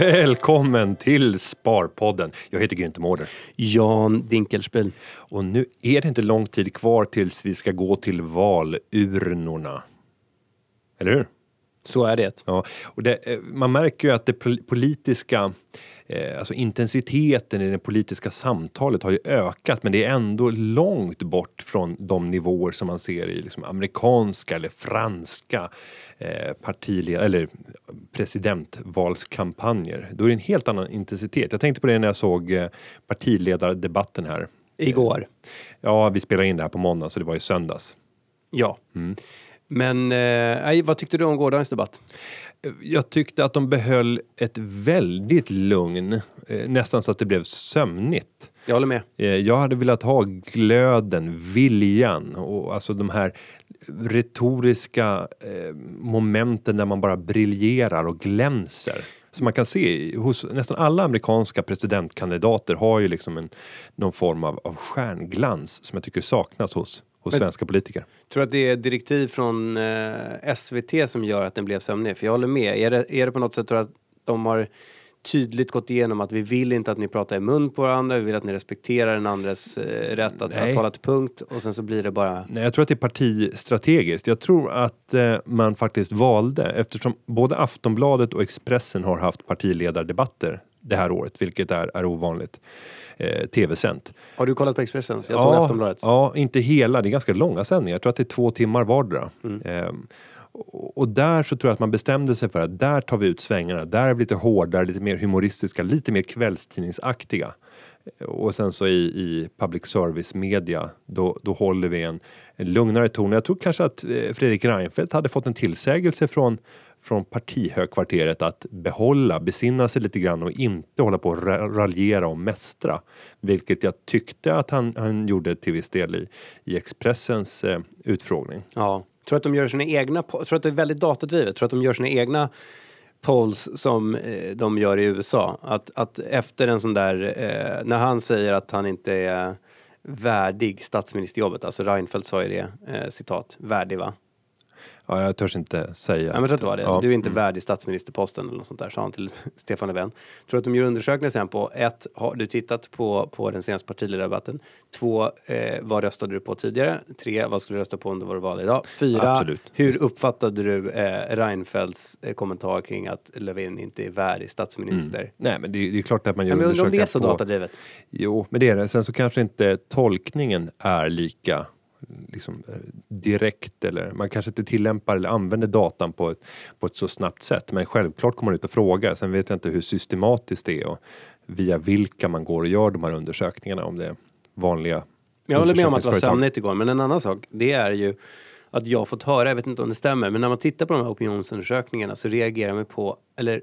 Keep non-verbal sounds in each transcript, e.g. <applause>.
Välkommen till Sparpodden. Jag heter Günther Mårder. Jan Dinkelspiel. Och nu är det inte lång tid kvar tills vi ska gå till valurnorna. Eller hur? Så är det. Ja, och det, eh, man märker ju att det pol- politiska, eh, alltså intensiteten i det politiska samtalet har ju ökat, men det är ändå långt bort från de nivåer som man ser i liksom amerikanska eller franska eh, partiled- eller presidentvalskampanjer. Då är det en helt annan intensitet. Jag tänkte på det när jag såg eh, partiledardebatten här. Igår. Ja, vi spelar in det här på måndag, så det var ju söndags. Ja. Mm. Men eh, vad tyckte du om gårdagens debatt? Jag tyckte att de behöll ett väldigt lugn, eh, nästan så att det blev sömnigt. Jag håller med. Eh, Jag hade velat ha glöden, viljan och alltså de här retoriska eh, momenten där man bara briljerar och glänser. Som man kan se hos nästan alla amerikanska presidentkandidater har ju liksom en, någon form av, av stjärnglans som jag tycker saknas hos, hos Men- svenska politiker. Tror du att det är direktiv från eh, SVT som gör att den blev sömnig? För jag håller med. Är det, är det på något sätt att de har tydligt gått igenom att vi vill inte att ni pratar i mun på varandra, vi vill att ni respekterar den andres eh, rätt att, Nej. tala till punkt och sen så blir det bara... Nej, jag tror att det är partistrategiskt. Jag tror att eh, man faktiskt valde, eftersom både Aftonbladet och Expressen har haft partiledardebatter det här året, vilket är, är ovanligt, eh, tv-sänt. Har du kollat på Expressen? Jag såg Aftonbladet. Ja, inte hela, det är ganska långa sändningar. Jag tror att det är två timmar vardera. Mm. Ehm, och där så tror jag att man bestämde sig för att där tar vi ut svängarna. Där är vi lite hårdare, lite mer humoristiska, lite mer kvällstidningsaktiga. Och sen så i, i public service media, då, då håller vi en, en lugnare ton. Jag tror kanske att eh, Fredrik Reinfeldt hade fått en tillsägelse från, från partihögkvarteret att behålla, besinna sig lite grann och inte hålla på och raljera och mästra. Vilket jag tyckte att han, han gjorde till viss del i, i Expressens eh, utfrågning. Ja. Tror att de gör sina egna, tror att det är väldigt datadrivet, tror att de gör sina egna polls som eh, de gör i USA. Att, att efter en sån där, eh, när han säger att han inte är värdig statsministerjobbet, alltså Reinfeldt sa ju det, eh, citat, värdig va? Ja, jag törs inte säga. Ja, men jag tror att det var det. Ja. Du är inte värdig statsministerposten eller något sånt där, sa han till <laughs> Stefan Löfven. Tror att de gör undersökningar sen på ett, har du tittat på, på den senaste partiledardebatten? Två, eh, vad röstade du på tidigare? Tre, vad skulle du rösta på om det var val idag? Fyra, Absolut. hur uppfattade du eh, Reinfeldts eh, kommentar kring att Löfven inte är värdig statsminister? Nej, men det, det är klart att man gör Ja, men om det är så undersökningar på- datadrivet? Jo, men det är det. Sen så kanske inte tolkningen är lika liksom, eh, direkt eller man kanske inte tillämpar eller använder datan på ett, på ett så snabbt sätt. Men självklart kommer man ut och frågar. Sen vet jag inte hur systematiskt det är och via vilka man går och gör de här undersökningarna. Om det är vanliga Jag håller med om att det var sömnigt igår, men en annan sak, det är ju att jag fått höra, jag vet inte om det stämmer, men när man tittar på de här opinionsundersökningarna så reagerar man på, eller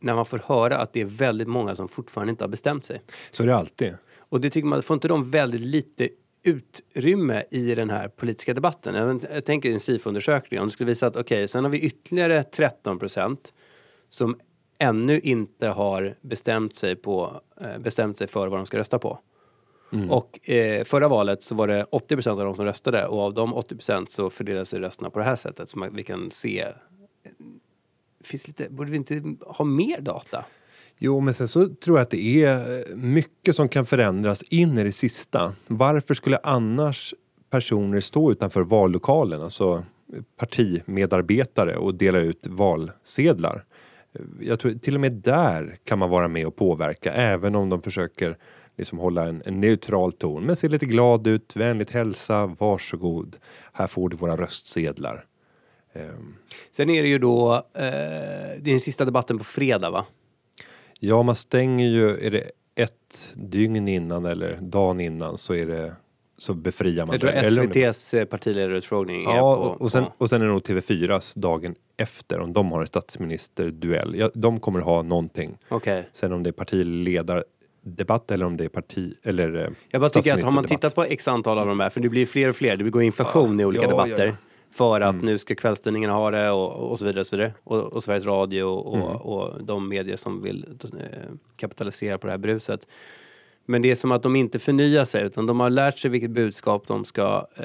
när man får höra att det är väldigt många som fortfarande inte har bestämt sig. Så är det alltid. Och det tycker man, får inte de väldigt lite utrymme i den här politiska debatten? Jag, jag tänker i en SIFO-undersökning, om det skulle visa att okej, sen har vi ytterligare 13 procent som ännu inte har bestämt sig, på, eh, bestämt sig för vad de ska rösta på. Och eh, förra valet så var det 80 procent av de som röstade och av de 80 procent så fördelar sig rösterna på det här sättet man, vi kan se. Finns lite, borde vi inte ha mer data? Jo, men sen så tror jag att det är eh, mycket som kan förändras in i det sista. Varför skulle annars personer stå utanför vallokalen, alltså partimedarbetare och dela ut valsedlar? Eh, jag tror till och med där kan man vara med och påverka, även om de försöker liksom hålla en, en neutral ton. Men se lite glad ut, vänligt hälsa, varsågod. Här får du våra röstsedlar. Ehm. Sen är det ju då, eh, det är den sista debatten på fredag va? Ja, man stänger ju, är det ett dygn innan eller dagen innan så är det så befriar man Jag tror. Eller SVTs eh, partiledarutfrågning är Ja, på... och, och, sen, på- och sen är det nog TV4s dagen efter om de har en statsministerduell. Ja, de kommer ha någonting. Okej. Sen om det är partiledardebatt eller om det är parti eller eh, Jag bara tycker att har man tittat på x antal av de här, för det blir fler och fler, det går inflation i olika ja, ja, debatter. ja. För att Mm. nu ska kvällstidningarna ha det och, och så vidare. Och, så vidare. Och, och Sveriges Radio och, Mm. och de medier som vill eh, kapitalisera på det här bruset. Men det är som att de inte förnyar sig utan de har lärt sig vilket budskap de ska eh,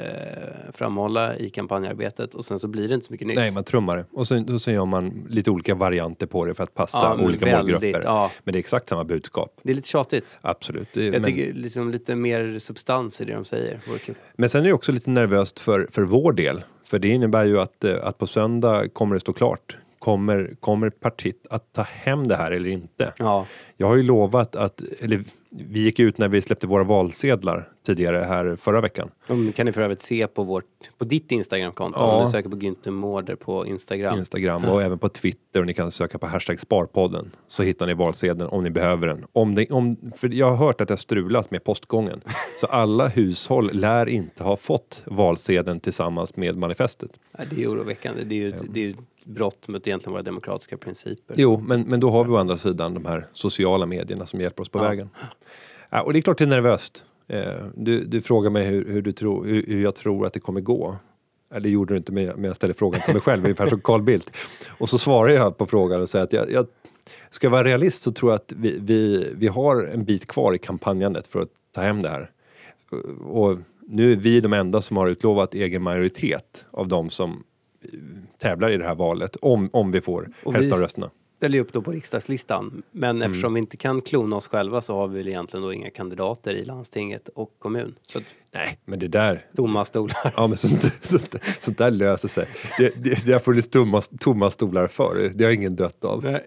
framhålla i kampanjarbetet och sen så blir det inte så mycket nytt. Nej, man trummar. Och så, och så gör man lite olika varianter på det för att passa Ja, olika väldigt, målgrupper. ja. Men det är exakt samma budskap. Det är lite tjatigt. Absolut. Det, Jag men, tycker liksom lite mer substans i det de säger. Men sen är det också lite nervöst för, för vår del. För det innebär ju att, eh, att på söndag kommer det stå klart. Kommer, kommer partiet att ta hem det här eller inte? Ja, Jag har ju lovat att, eller vi gick ut när vi släppte våra valsedlar tidigare här förra veckan. de kan ni för övrigt se på, vårt, på ditt Instagramkonto. Ja. Om du söker på Günther Mårder på Instagram. Instagram och även på Twitter och ni kan söka på hashtag Sparpodden så hittar ni valsedeln om ni behöver den. Om det, om, för jag har hört att det har strulat med postgången. <laughs> Så alla hushåll lär inte ha fått valsedeln tillsammans med manifestet. Ja, det är oroväckande. Det är ju, det är ju brott mot egentligen våra demokratiska principer. Jo, men, men då har vi å andra sidan de här sociala medierna som hjälper oss på Ja. vägen. Ja, och det är klart det är nervöst. Eh, Du, du frågar mig hur, hur, du tror, hur, jag tror att det kommer gå. Eller det gjorde du inte med jag ställde frågan till mig själv, <laughs> ungefär som Carl Bildt. Och så svarar jag på frågan och säger att jag, jag ska jag vara realist så tror jag att vi, vi, vi har en bit kvar i kampanjandet för att ta hem det här. Och nu är vi de enda som har utlovat egen majoritet av de som tävlar i det här valet, om, om vi får Och hälften av vi- rösterna. ställer ju upp då på riksdagslistan. Men Mm. eftersom vi inte kan klona oss själva så har vi väl egentligen då inga kandidater i landstinget och kommun. Så Nej, men det där, tomma stolar. ja men sånt, <laughs> sånt, sånt där löser sig. Det, det, det har funnits tomma, tomma stolar förr, det har ingen dött av. Nej.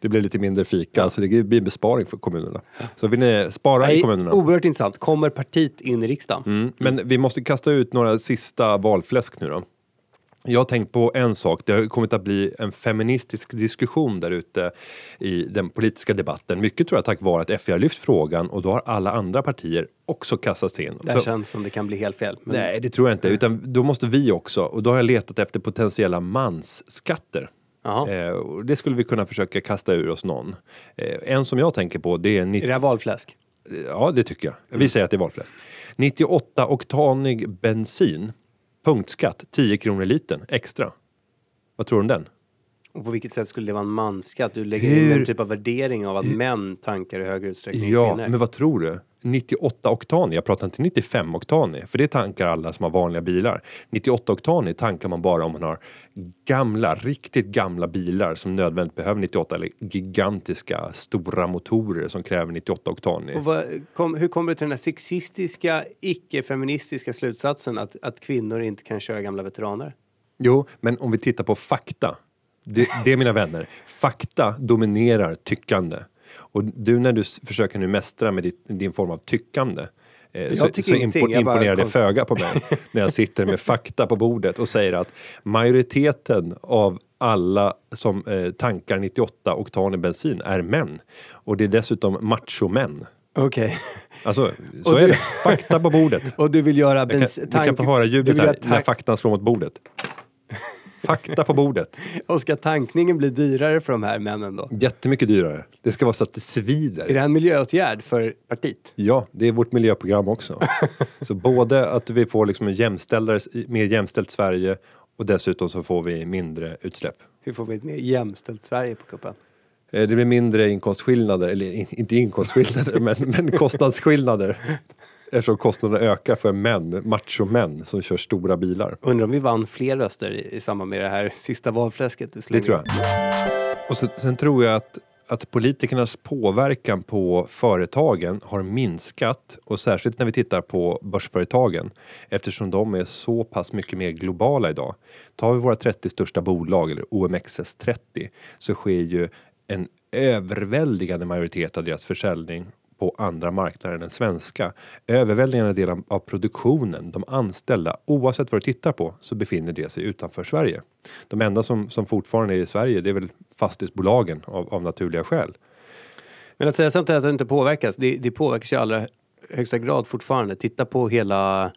Det blir lite mindre fika, så det blir en besparing för kommunerna. Så vill ni spara i Nej, kommunerna? oerhört intressant. Kommer partiet in i riksdagen? Mm, men vi måste kasta ut några sista valfläsk nu då. Jag har tänkt på en sak, det har kommit att bli en feministisk diskussion där ute i den politiska debatten. Mycket tror jag tack vare att FI har lyft frågan och då har alla andra partier också kastats in. Det Så- känns som det kan bli helt fel. Men Nej, det tror jag inte. Utan då måste vi också, och då har jag letat efter potentiella mansskatter. Eh, och det skulle vi kunna försöka kasta ur oss någon. Eh, en som jag tänker på, det är... Är 90, det här valfläsk? ja, det tycker jag. Vi säger att det är valfläsk. 98-oktanig bensin, punktskatt, 10 kronor litern extra. Vad tror du om den? Och på vilket sätt skulle det vara en mansskatt? Du lägger in Hur- en typ av värdering av att män tankar i högre utsträckning än Ja, kvinnor. men vad tror du? 98 oktanig, jag pratar inte 95 oktanig, för det tankar alla som har vanliga bilar. 98 oktanig tankar man bara om man har gamla, riktigt gamla bilar som nödvändigt behöver 98 eller gigantiska stora motorer som kräver 98 oktanig. Och vad, kom, hur kommer du till den här sexistiska, icke-feministiska slutsatsen att, att kvinnor inte kan köra gamla veteraner? Jo, men om vi tittar på fakta. Det, det mina vänner, fakta dominerar tyckande. Och du när du försöker nu mästra med ditt, din form av tyckande eh, så, så ingenting, impo- jag bara imponerar det föga på mig <laughs> när jag sitter med fakta på bordet och säger att majoriteten av alla som eh, tankar 98 oktan i bensin är män. Och det är dessutom machomän. Okej. Alltså, <laughs> så Och är du- det. Fakta på bordet. <laughs> Och du vill göra Jag kan, bens- du kan få höra ljudet här när faktan slår mot bordet. Fakta på bordet. <laughs> Och ska tankningen bli dyrare för de här männen då? Jättemycket dyrare. Det ska vara så att det Är svider. det här en miljöåtgärd för partiet? Ja, det är vårt miljöprogram också. <laughs> så både att vi får liksom en jämställdare, mer jämställt Sverige och dessutom så får vi mindre utsläpp. Hur får vi ett mer jämställt Sverige på kuppen? Eh, Det blir mindre inkomstskillnader, eller in- inte inkomstskillnader, <laughs> men, men kostnadsskillnader. Eftersom kostnaderna ökar för män, machomän som kör stora bilar. Undrar om vi vann fler röster i, i samband med det här sista valfläsket du Det slängde tror jag. Och sen, sen tror jag att, att politikernas påverkan på företagen har minskat och särskilt när vi tittar på börsföretagen eftersom de är så pass mycket mer globala idag. Tar vi våra 30 största bolag eller OMXS30 så sker ju en överväldigande majoritet av deras försäljning på andra marknader än den svenska. Överväldigande del av- av produktionen, de anställda, oavsett vad du tittar på, så befinner det sig utanför Sverige. De enda som, som fortfarande är i Sverige, det är väl fastighetsbolagen av, av naturliga skäl. Men att säga samtidigt att det inte påverkas, det, det påverkas ju i allra högsta grad fortfarande. Titta på hela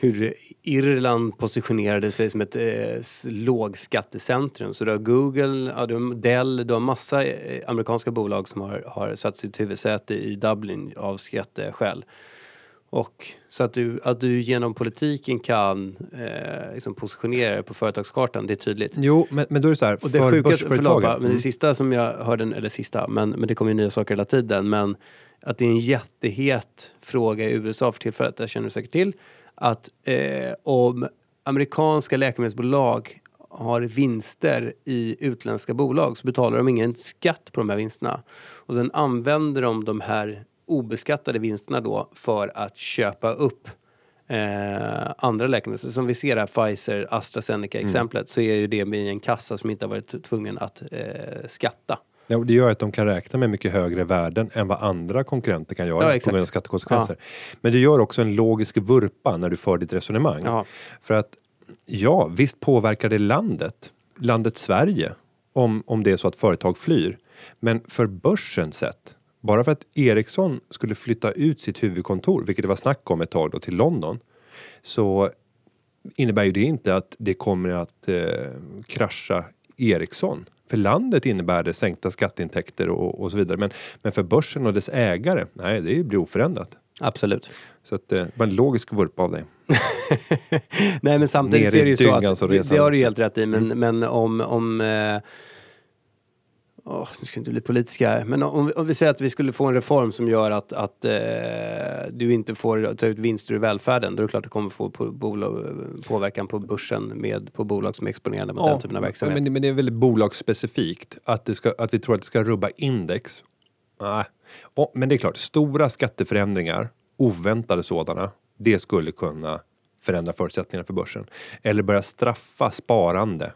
hur Irland positionerade sig som ett eh, lågskattecentrum. Så du har Google, ja, du har Dell, du har massa eh, amerikanska bolag som har, har satt sitt huvudsäte i Dublin av skatteskäl. Och så att du, att du genom politiken kan eh, liksom positionera dig på företagskartan, det är tydligt. Jo, men, men då är det så här, Och det för sjukaste, förlåt, men det Mm. sista som jag hörde, eller sista, men, men det kommer ju nya saker hela tiden, men att det är en jättehet fråga i USA för tillfället, det känner du säkert till, att eh, om amerikanska läkemedelsbolag har vinster i utländska bolag så betalar de ingen skatt på de här vinsterna. Och sen använder de de här obeskattade vinsterna då för att köpa upp eh, andra läkemedel. Som vi ser här, Pfizer, AstraZeneca-exemplet, så är ju det med en kassa som inte har varit tvungen att eh, skatta. Ja, och det gör att de kan räkna med mycket högre värden än vad andra konkurrenter kan göra Ja, på grund av skattekonsekvenser. Men det gör också en logisk vurpa när du för ditt resonemang. Ja. För att ja, visst påverkar det landet, landet Sverige, om, om det är så att företag flyr. Men för börsen sett, bara för att Ericsson skulle flytta ut sitt huvudkontor, vilket det var snack om ett tag då, till London, så innebär ju det inte att det kommer att eh, krascha Ericsson. För landet innebär det sänkta skatteintäkter och, och så vidare. Men, men för börsen och dess ägare, nej det blir oförändrat. Absolut. Så att, eh, det var en logisk vurpa av dig. <laughs> Nej men samtidigt Ner så är det ju så att, det, det har du helt rätt i, men, men om, om eh, åh, nu ska jag inte bli politisk här, men om, om vi säger att vi skulle få en reform som gör att, att eh, du inte får ta ut vinster ur välfärden, då är det klart att det kommer få på, bolag, påverkan på börsen med, på bolag som är exponerade mot den typen av verksamhet. Men, det- men det är väldigt bolagsspecifikt att, det ska, att vi tror att det ska rubba index. Nej. Och, men det är klart, stora skatteförändringar, oväntade sådana, det skulle kunna förändra förutsättningarna för börsen. Eller börja straffa sparande.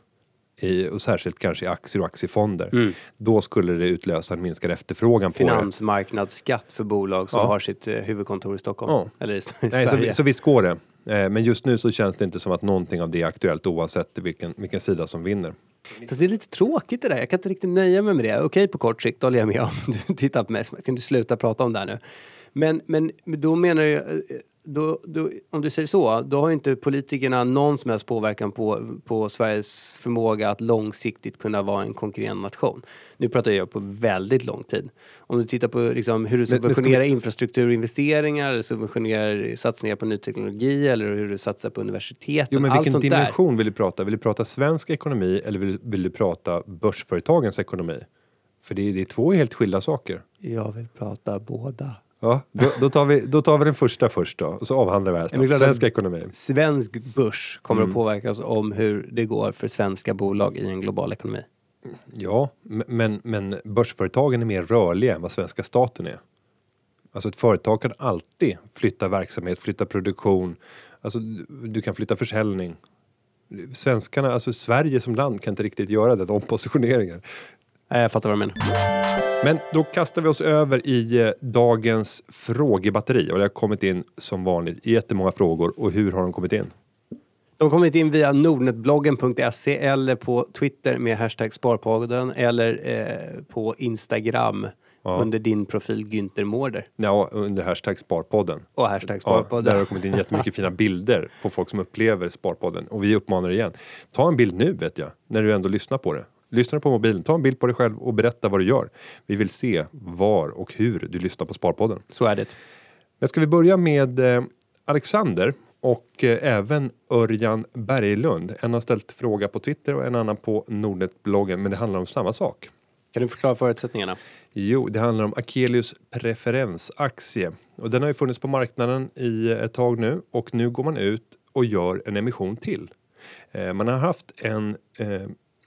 I, och särskilt kanske i aktier och aktiefonder. Mm. Då skulle det utlösa en minskad efterfrågan på. Finansmarknadsskatt för bolag som Ja. har sitt eh, huvudkontor i Stockholm. Ja. Eller i, <laughs> i Nej, så, så visst går det. Eh, Men just nu så känns det inte som att någonting av det är aktuellt oavsett vilken, vilken sida som vinner. Fast det är lite tråkigt det där. Jag kan inte riktigt nöja mig med det. Okej på kort sikt, håller jag med om. <laughs> Du tittar på mig som kan du sluta prata om det här nu? Men, men då menar jag, eh, då, då, om du säger så, då har ju inte politikerna någon som helst påverkan på, på Sveriges förmåga att långsiktigt kunna vara en konkurrerande nation. Nu pratar jag på väldigt lång tid. Om du tittar på liksom hur du men subventionerar vi- infrastrukturinvesteringar, eller subventionerar satsningar på ny teknologi eller hur du satsar på universiteten. Jo, men allt vilken sånt där. dimension vill du prata? Vill du prata svensk ekonomi eller vill, vill du prata börsföretagens ekonomi? För det det är två helt skilda saker. Jag vill prata båda. Ja, då, då, tar vi, då tar vi den första först då och så avhandlar vi det här snabbt. Svensk ekonomi. Svensk börs kommer Mm. att påverkas om hur det går för svenska bolag i en global ekonomi. Ja, men, men börsföretagen är mer rörliga än vad svenska staten är. Alltså ett företag kan alltid flytta verksamhet, flytta produktion. Alltså du- du kan flytta försäljning. Svenskarna, alltså Sverige som land kan inte riktigt göra den ompositioneringen. Nej, Jag fattar vad du menar. Men då kastar vi oss över i eh, dagens frågebatteri och det har kommit in som vanligt jättemånga frågor och hur har de kommit in? De har kommit in via nordnetbloggen.se eller på Twitter med hashtag Sparpodden eller eh, på Instagram Ja. under din profil Günther Mårder Ja, under hashtag Sparpodden. och hashtag Ja, Sparpodden. där har det kommit in jättemycket fina bilder på folk som upplever Sparpodden och vi uppmanar igen. Ta en bild nu vet jag, när du ändå lyssnar på det. Lyssna på mobilen, ta en bild på dig själv och berätta vad du gör. Vi vill se var och hur du lyssnar på Sparpodden. Så är det. Men ska vi börja med eh, Alexander och eh, även Örjan Berglund. En har ställt fråga på Twitter och en annan på Nordnet-bloggen, men det handlar om samma sak. Kan du förklara förutsättningarna? Jo, det handlar om Akelius preferensaktie och den har ju funnits på marknaden i ett tag nu och nu går man ut och gör en emission till. Eh, man har haft en eh,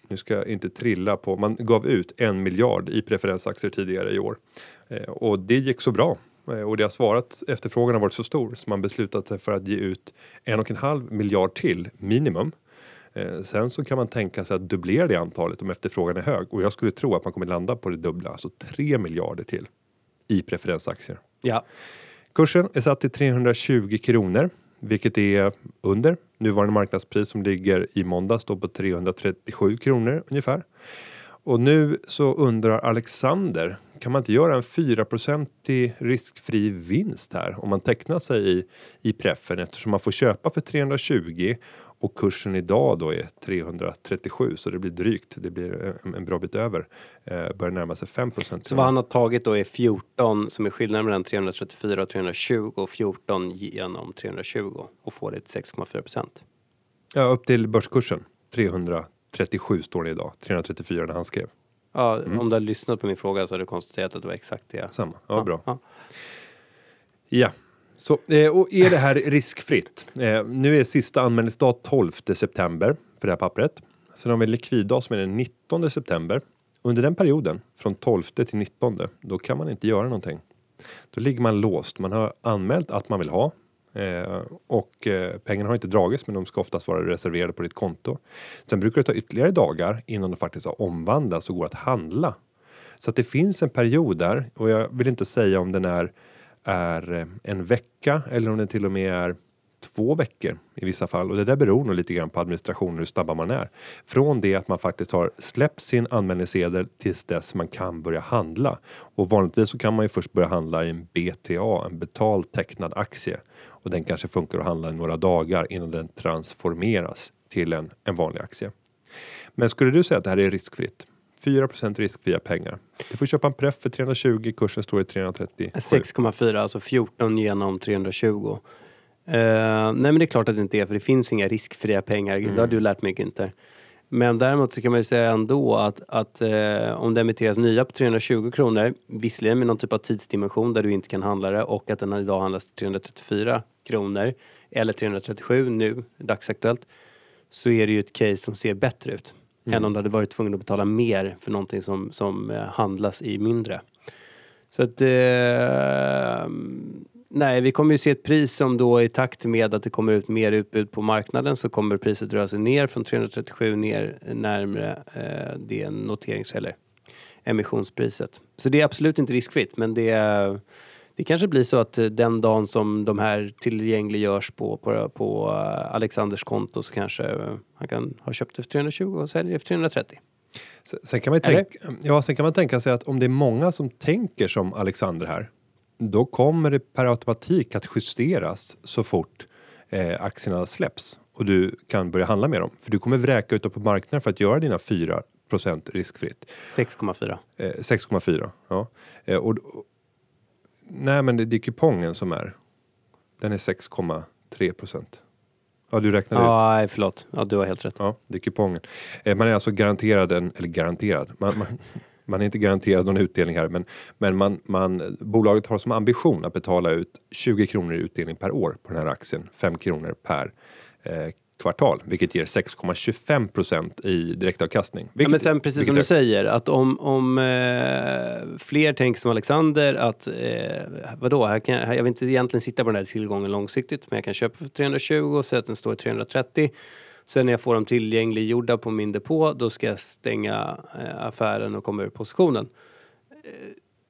nu ska jag inte trilla på, man gav ut en miljard i preferensaktier tidigare i år eh, och det gick så bra Eh, och det har svarat, efterfrågan har varit så stor så man beslutat sig för att ge ut en och en halv miljard till minimum. Eh, sen så kan man tänka sig att dubblera det antalet om efterfrågan är hög och jag skulle tro att man kommer landa på det dubbla, alltså 3 miljarder till i preferensaktier. Ja. Kursen är satt till 320 kronor, vilket är under nuvarande marknadspris som ligger i måndags då på 337 kronor ungefär. Och nu så undrar Alexander, kan man inte göra en 4% riskfri vinst här om man tecknar sig i, i preffen eftersom man får köpa för 320 och kursen idag då är 337 så det blir drygt, det blir en, en bra bit över, eh, börjar närma sig 5%. Så vad han har tagit då är 14 som är skillnaden mellan 334 och 320 och 14 genom 320 och får det till 6,4 procent. Ja, upp till börskursen. 337 står det idag. 334 när han skrev. Ja, Om du hade lyssnat på min fråga så hade du konstaterat att det var exakt det. Samma, ja, bra. Ja. Ja, så, eh, och är det här riskfritt? Eh, nu är sista anmälningsdag 12 september för det här pappret. Sen har vi likviddag som är den 19 september. Under den perioden, från 12 till 19, då kan man inte göra någonting. Då ligger man låst. Man har anmält att man vill ha eh, och eh, pengarna har inte dragits men de ska oftast vara reserverade på ditt konto. Sen brukar det ta ytterligare dagar innan de faktiskt har omvandlats och går att handla. Så att det finns en period där och jag vill inte säga om den är är eh, en vecka eller om det till och med är två veckor i vissa fall och det där beror nog lite grann på administrationen hur snabba man är. Från det att man faktiskt har släppt sin anmälningssedel tills dess man kan börja handla. Och vanligtvis så kan man ju först börja handla i en BTA, en betald tecknad aktie. Och den kanske funkar att handla i några dagar innan den transformeras till en, en vanlig aktie. Men skulle du säga att det här är riskfritt? 4% riskfria pengar. Du får köpa en preff för 320, kursen står i 330. 6,4, alltså 14 genom 320. Uh, nej men det är klart att det inte är för det finns inga riskfria pengar, mm. det har du lärt mig Günther. Men däremot så kan man ju säga ändå att, att eh, om det emitteras nya på 320 kronor, visserligen med någon typ av tidsdimension där du inte kan handla det och att den idag handlas till 334 kronor eller 337 nu, dagsaktuellt, så är det ju ett case som ser bättre ut mm. än om du hade varit tvungen att betala mer för någonting som, som eh, handlas i mindre. Så att eh, Nej, vi kommer ju se ett pris som då i takt med att det kommer ut mer utbud på marknaden så kommer priset röra sig ner från 337 ner närmre eh, det noterings eller emissionspriset. Så det är absolut inte riskfritt men det, det kanske blir så att den dagen som de här tillgängliggörs på, på, på Alexanders konto så kanske han kan ha köpt det för 320 och säljer det för 330. Sen kan, man tänka, ja, sen kan man tänka sig att om det är många som tänker som Alexander här då kommer det per automatik att justeras så fort eh, aktierna släpps och du kan börja handla med dem. För du kommer vräka ut dem på marknaden för att göra dina 4% riskfritt. 6,4. Eh, 6,4 ja. Eh, och, och, nej men det, det är kupongen som är. Den är 6,3 procent. Ja, du räknar ah, ut. Nej, förlåt. Ja, du har helt rätt. Ja, det är kupongen. Eh, man är alltså garanterad en, eller garanterad, man, man, <laughs> man är inte garanterad någon utdelning här men, men man, man, bolaget har som ambition att betala ut 20 kronor i utdelning per år på den här aktien, 5 kronor per eh, kvartal, vilket ger 6,25 procent i direktavkastning. Ja, men sen precis som du säger, att om, om eh, fler tänker som Alexander att eh, vadå, här kan jag, jag vill inte egentligen sitta på den här tillgången långsiktigt, men jag kan köpa för 320 och säga att den står i 330 Sen när jag får dem tillgängliggjorda på min depå, då ska jag stänga eh, affären och komma ur positionen.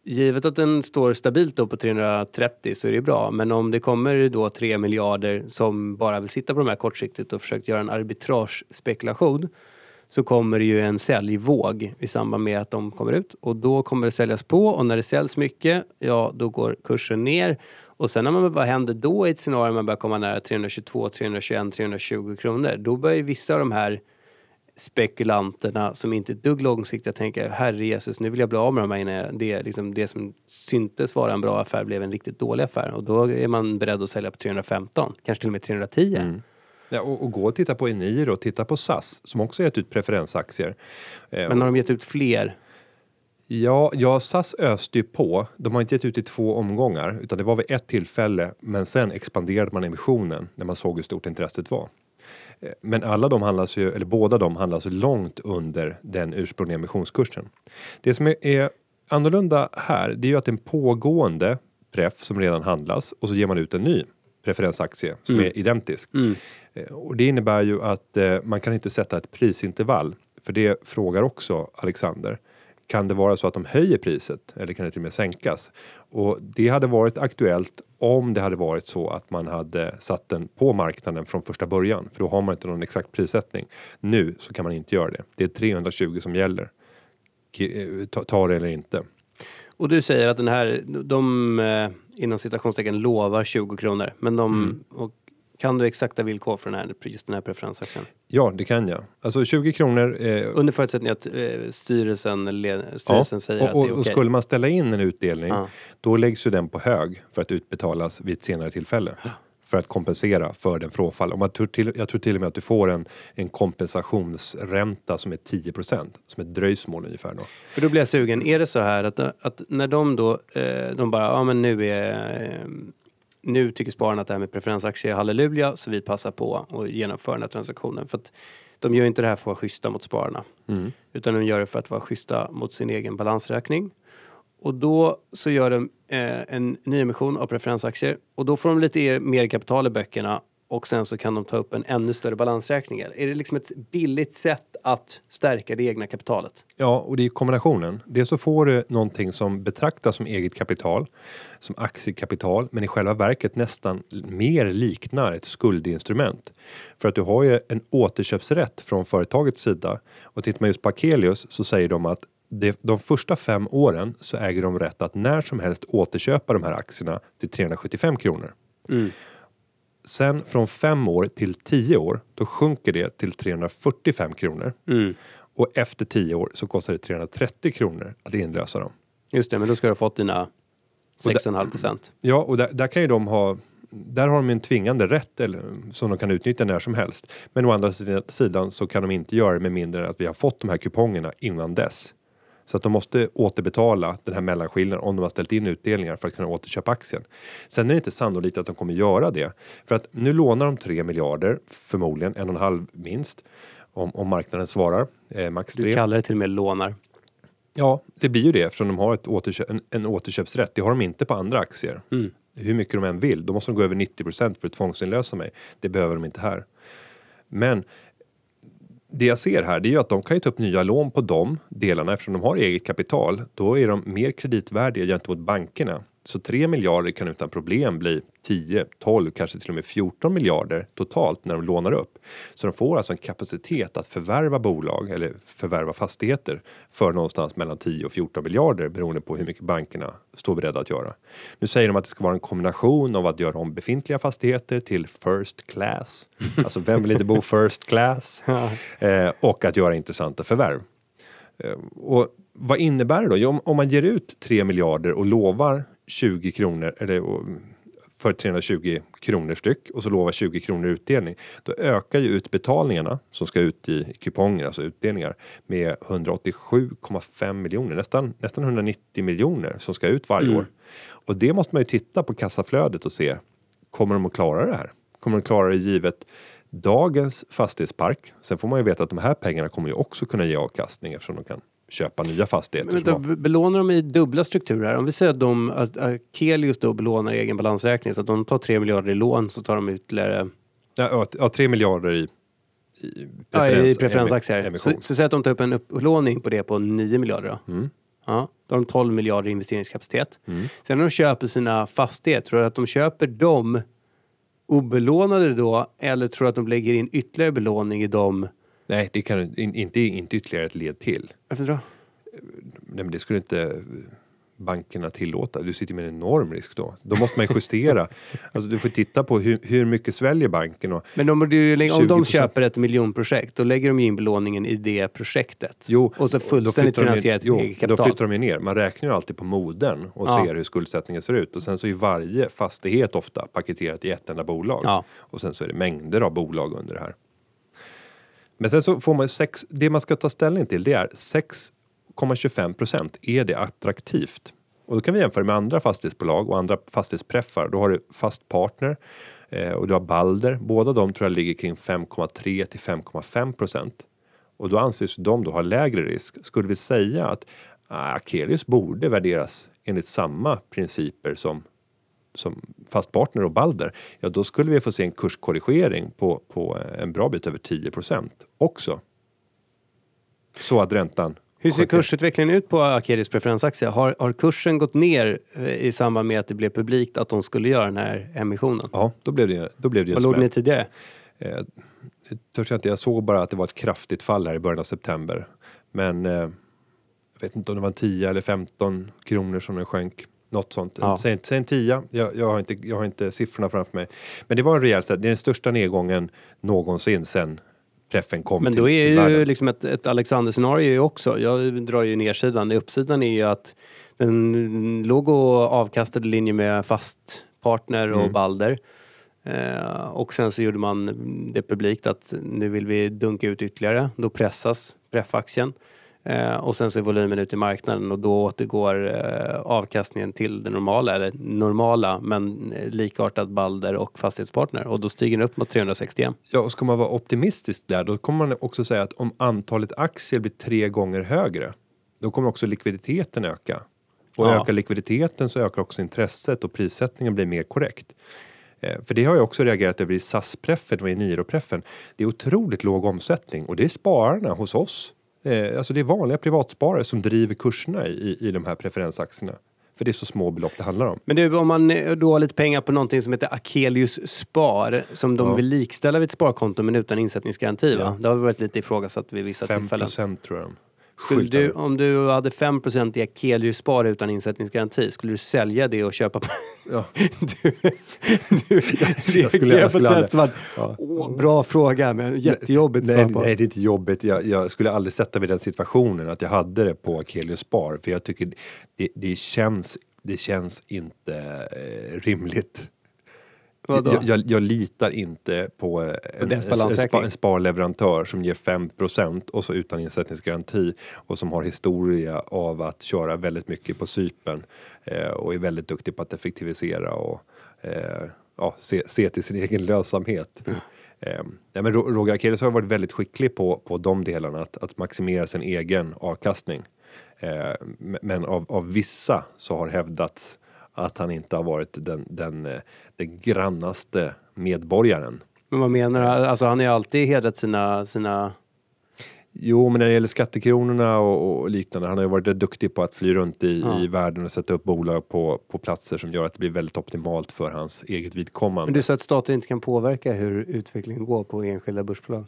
Givet att den står stabilt då på 330 så är det bra. Men om det kommer då 3 miljarder som bara vill sitta på de här kortsiktigt och försökt göra en arbitragespekulation så kommer det ju en säljvåg i samband med att de kommer ut och då kommer det säljas på och när det säljs mycket, ja då går kursen ner och sen när man, vad händer då i ett scenario man börjar komma nära 322, 321, 320 kronor? Då börjar ju vissa av de här spekulanterna som inte är ett dugg långsiktiga tänka herre Jesus nu vill jag bli av med de här innan det, liksom, det som syntes vara en bra affär blev en riktigt dålig affär och då är man beredd att sälja på 315, kanske till och med 310. Mm. Ja, och, och, gå och titta på Eniro och titta på SAS som också gett ut preferensaktier. Eh, Men har de gett ut fler? Ja, ja, SAS öste ju på. De har inte gett ut i två omgångar utan det var vid ett tillfälle men sen expanderade man emissionen när man såg hur stort intresset var. Eh, men alla de handlas ju, eller båda de handlas långt under den ursprungliga emissionskursen. Det som är annorlunda här, det är ju att en pågående pref som redan handlas och så ger man ut en ny preferensaktie som mm. är identisk. Mm. Eh, och det innebär ju att eh, man kan inte sätta ett prisintervall för det frågar också Alexander. Kan det vara så att de höjer priset eller kan det till och med sänkas? Och det hade varit aktuellt om det hade varit så att man hade satt den på marknaden från första början, för då har man inte någon exakt prissättning. Nu så kan man inte göra det. Det är 320 som gäller. Ta, ta det eller inte. Och du säger att den här, de eh, inom citationstecken lovar 20 kronor, men de, mm. och kan du exakta villkor för den här, just den här preferensaktien? Ja, det kan jag. Alltså 20 kronor. Eh, Under förutsättning att eh, styrelsen, le, styrelsen ja, säger och, att det är okej. Okay. Och skulle man ställa in en utdelning, ja. då läggs ju den på hög för att utbetalas vid ett senare tillfälle. för att kompensera för den frånfall. Och man tror till, jag tror till och med att du får en, en kompensationsränta som är 10% som ett dröjsmål ungefär. Då. För då blir jag sugen, är det så här att, att när de då, eh, de bara, ja men nu är eh, nu tycker spararna att det här med preferensaktier är halleluja så vi passar på att genomföra den här transaktionen. För att de gör inte det här för att vara schyssta mot spararna. Mm. Utan de gör det för att vara schyssta mot sin egen balansräkning. Och då så gör de eh, en nyemission av preferensaktier och då får de lite mer kapital i böckerna och sen så kan de ta upp en ännu större balansräkning. Är det liksom ett billigt sätt att stärka det egna kapitalet? Ja, och det är kombinationen. Dels så får du någonting som betraktas som eget kapital, som aktiekapital, men i själva verket nästan mer liknar ett skuldinstrument. För att du har ju en återköpsrätt från företagets sida. Och tittar man just på Akelius så säger de att det, de första fem åren så äger de rätt att när som helst återköpa de här aktierna till 375 kronor. Mm. Sen från fem år till tio år, då sjunker det till 345 kronor. Mm. Och efter tio år så kostar det 330 kronor att inlösa dem. Just det, men då ska du ha fått dina 6,5 procent. Ja, och där, där kan ju de ha där har de en tvingande rätt eller, som de kan utnyttja när som helst. Men å andra sidan så kan de inte göra det med mindre än att vi har fått de här kupongerna innan dess. Så att de måste återbetala den här mellanskillnaden om de har ställt in utdelningar för att kunna återköpa aktien. Sen är det inte sannolikt att de kommer göra det. För att nu lånar de 3 miljarder, förmodligen en och en halv minst. Om, om marknaden svarar. Eh, max 3. Du kallar det till och med lånar. Ja, det blir ju det eftersom de har ett återköp, en, en återköpsrätt. Det har de inte på andra aktier. Mm. Hur mycket de än vill. Då måste de gå över 90% för att tvångsinlösa mig. Det behöver de inte här. Men det jag ser här det är ju att de kan ju ta upp nya lån på de delarna eftersom de har eget kapital. Då är de mer kreditvärdiga gentemot bankerna. Så 3 miljarder kan utan problem bli 10, 12, kanske till och med 14 miljarder totalt när de lånar upp. Så de får alltså en kapacitet att förvärva bolag eller förvärva fastigheter för någonstans mellan 10 och 14 miljarder beroende på hur mycket bankerna står beredda att göra. Nu säger de att det ska vara en kombination av att göra om befintliga fastigheter till first class. <laughs> Alltså vem vill inte bo first class? Eh, och att göra intressanta förvärv. Eh, och vad innebär det då? Jo, om man ger ut 3 miljarder och lovar 20 kronor eller för 320 kronor styck och så lovar 20 kronor utdelning. Då ökar ju utbetalningarna som ska ut i kuponger, alltså utdelningar med 187,5 miljoner, nästan, nästan 190 miljoner som ska ut varje Mm. år. Och det måste man ju titta på kassaflödet och se. Kommer de att klara det här? Kommer de att klara det givet dagens fastighetspark? Sen får man ju veta att de här pengarna kommer ju också kunna ge avkastning eftersom de kan köpa nya fastigheter. Men vänta, har- be- belånar de i dubbla strukturer? Om vi säger att, de, att Akelius då belånar egen balansräkning så att de tar 3 miljarder i lån så tar de ytterligare Ja, ja, ja, 3 miljarder i, i, ja, i preferens- preferensaktier. Så, så säg att de tar upp en upplåning på det på 9 miljarder då. Mm. Ja, då har de 12 miljarder i investeringskapacitet. Mm. Sen när de köper sina fastigheter, tror du att de köper dem obelånade då eller tror du att de lägger in ytterligare belåning i dem? Nej, det kan in, inte, inte ytterligare ett led till. Varför då? Nej, men det skulle inte bankerna tillåta. Du sitter med en enorm risk då. Då måste man ju justera. <laughs> alltså du får titta på hur, hur mycket sväljer banken och Men ju lägga- om de 20%. köper ett miljonprojekt, då lägger de ju in belåningen i det projektet. Jo, och så då fullständigt finansierat jo, eget Då kapital. flyttar de ju ner. Man räknar ju alltid på moden och Ja. ser hur skuldsättningen ser ut. Och sen så är varje fastighet ofta paketerat i ett enda bolag. Ja. Och sen så är det mängder av bolag under det här. Men sen så får man ju sex, det man ska ta ställning till det är 6,25 procent. Är det attraktivt? Och då kan vi jämföra med andra fastighetsbolag och andra fastighetspreffar. Då har du Fast Partner eh, och du har Balder. Båda de tror jag ligger kring 5,3 till 5,5 procent. Och då anses de då ha lägre risk. Skulle vi säga att ah, Akelius borde värderas enligt samma principer som som fast partner och Balder, ja då skulle vi få se en kurskorrigering på, på en bra bit över 10% också. Så att räntan Hur ser kursutvecklingen ut på Akelius preferensaktie? Har, har kursen gått ner eh, i samband med att det blev publikt att de skulle göra den här emissionen? Ja, då blev det, då blev det Vad låg ni tidigare? Eh, törs jag inte, jag såg bara att det var ett kraftigt fall här i början av september. Men eh, jag vet inte om det var en 10 eller 15 kronor som den sjönk. Något sånt. Ja. Säg, säg en 10. Jag, jag, har inte, jag har inte siffrorna framför mig. Men det var en rejäl, det är den största nedgången någonsin sen preffen kom Men till, då är till ju liksom ett, ett Alexander-scenario också. Jag drar ju nedsidan. Uppsidan är ju att den låg och avkastade linje med fast partner och Mm. Balder. Eh, och sen så gjorde man det publikt att nu vill vi dunka ut ytterligare. Då pressas preffaktien. Eh, och sen så är volymen ut i marknaden och då återgår eh, avkastningen till det normala, eller normala men eh, likartat Balder och Fastighetspartner och då stiger den upp mot 361. Ja, och ska man vara optimistisk där, då kommer man också säga att om antalet aktier blir tre gånger högre, då kommer också likviditeten öka. Och Ja. ökar likviditeten så ökar också intresset och prissättningen blir mer korrekt. Eh, För det har jag också reagerat över i SAS-preffen och i Niro-preffen. Det är otroligt låg omsättning och det är spararna hos oss. Eh, Alltså det är vanliga privatsparare som driver kurserna i, i de här preferensaktierna. För det är så små belopp det handlar om. Men du, om man eh, då har lite pengar på någonting som heter Akelius Spar som de Ja. vill likställa vid ett sparkonto men utan insättningsgaranti va? Ja. Det har varit lite ifrågasatt vid vissa 5 tillfällen. tror jag Skulle du, om du hade 5% i Akelius Spar utan insättningsgaranti, skulle du sälja det och köpa. Ja. <laughs> du, du Jag skulle- reagerar jag på ett aldrig- sätt som att, Ja. åh, bra fråga men jättejobbigt Nej, på. nej, det är inte jobbigt. Jag, jag skulle aldrig sätta mig i den situationen att jag hade det på Akelius Spar för jag tycker det, det känns. Det känns inte eh, rimligt. Jag, jag, jag litar inte på eh, en, en, spa, en sparleverantör som ger 5% och så utan insättningsgaranti och som har historia av att köra väldigt mycket på sypen eh, och är väldigt duktig på att effektivisera och eh, ja, se, se till sin egen lönsamhet. Eh, nej, men Ro- Roger Akelius har varit väldigt skicklig på, på de delarna, att, att maximera sin egen avkastning. Eh, men av, av vissa så har hävdats att han inte har varit den, den, eh, den grannaste medborgaren. Men vad menar du? Alltså han har ju alltid hedrat sina, sina... Jo, men när det gäller skattekronorna och, och liknande, han har ju varit rätt duktig på att fly runt i, Ja. i världen och sätta upp bolag på, på platser som gör att det blir väldigt optimalt för hans eget vidkommande. Men du sa att staten inte kan påverka hur utvecklingen går på enskilda börsbolag.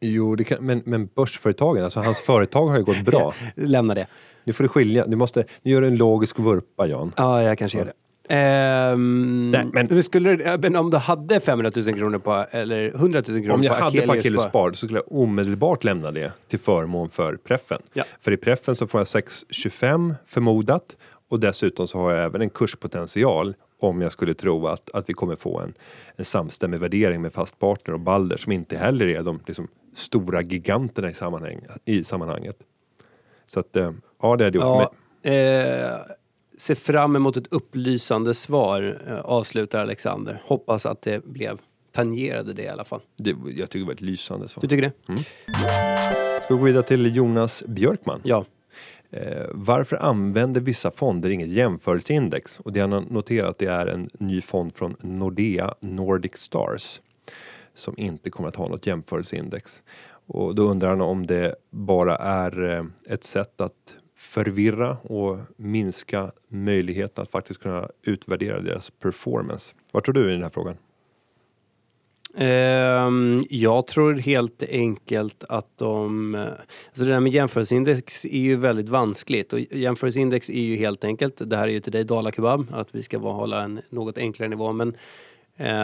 Jo, det kan, men, men börsföretagen, alltså hans företag har ju gått bra. <laughs> Lämna det. Nu får du skilja, du måste, nu gör du en logisk vurpa Jan. Ja, jag kanske gör det. Ehm, Nej, men- skulle, du- men om du hade 500 000 kronor på, eller 100 000 kronor Om jag på hade på Akelius Spar. Spar så skulle jag omedelbart lämna det till förmån för preffen. Ja. För i preffen så får jag 6,25 förmodat och dessutom så har jag även en kurspotential om jag skulle tro att, att vi kommer få en, en samstämmig värdering med Fastpartner och Balder som inte heller är de liksom, stora giganterna i, sammanhang, i sammanhanget. Så att, eh, ja det hade jag gjort. Ja, eh, se fram emot ett upplysande svar, eh, avslutar Alexander. Hoppas att det blev, tangerade det i alla fall. Det, jag tycker det var ett lysande svar. Du tycker det? Ska vi gå vidare till Jonas Björkman? Ja. Eh, varför använder vissa fonder inget jämförelseindex? Och det han har noterat det är en ny fond från Nordea Nordic Stars som inte kommer att ha något jämförelseindex. Och då undrar han om det bara är eh, ett sätt att förvirra och minska möjligheten att faktiskt kunna utvärdera deras performance. Vad tror du i den här frågan? Ehm, jag tror helt enkelt att de... Alltså det där med jämförelseindex är ju väldigt vanskligt och jämförelseindex är ju helt enkelt, det här är ju till dig Dala Kebab, att vi ska hålla en något enklare nivå men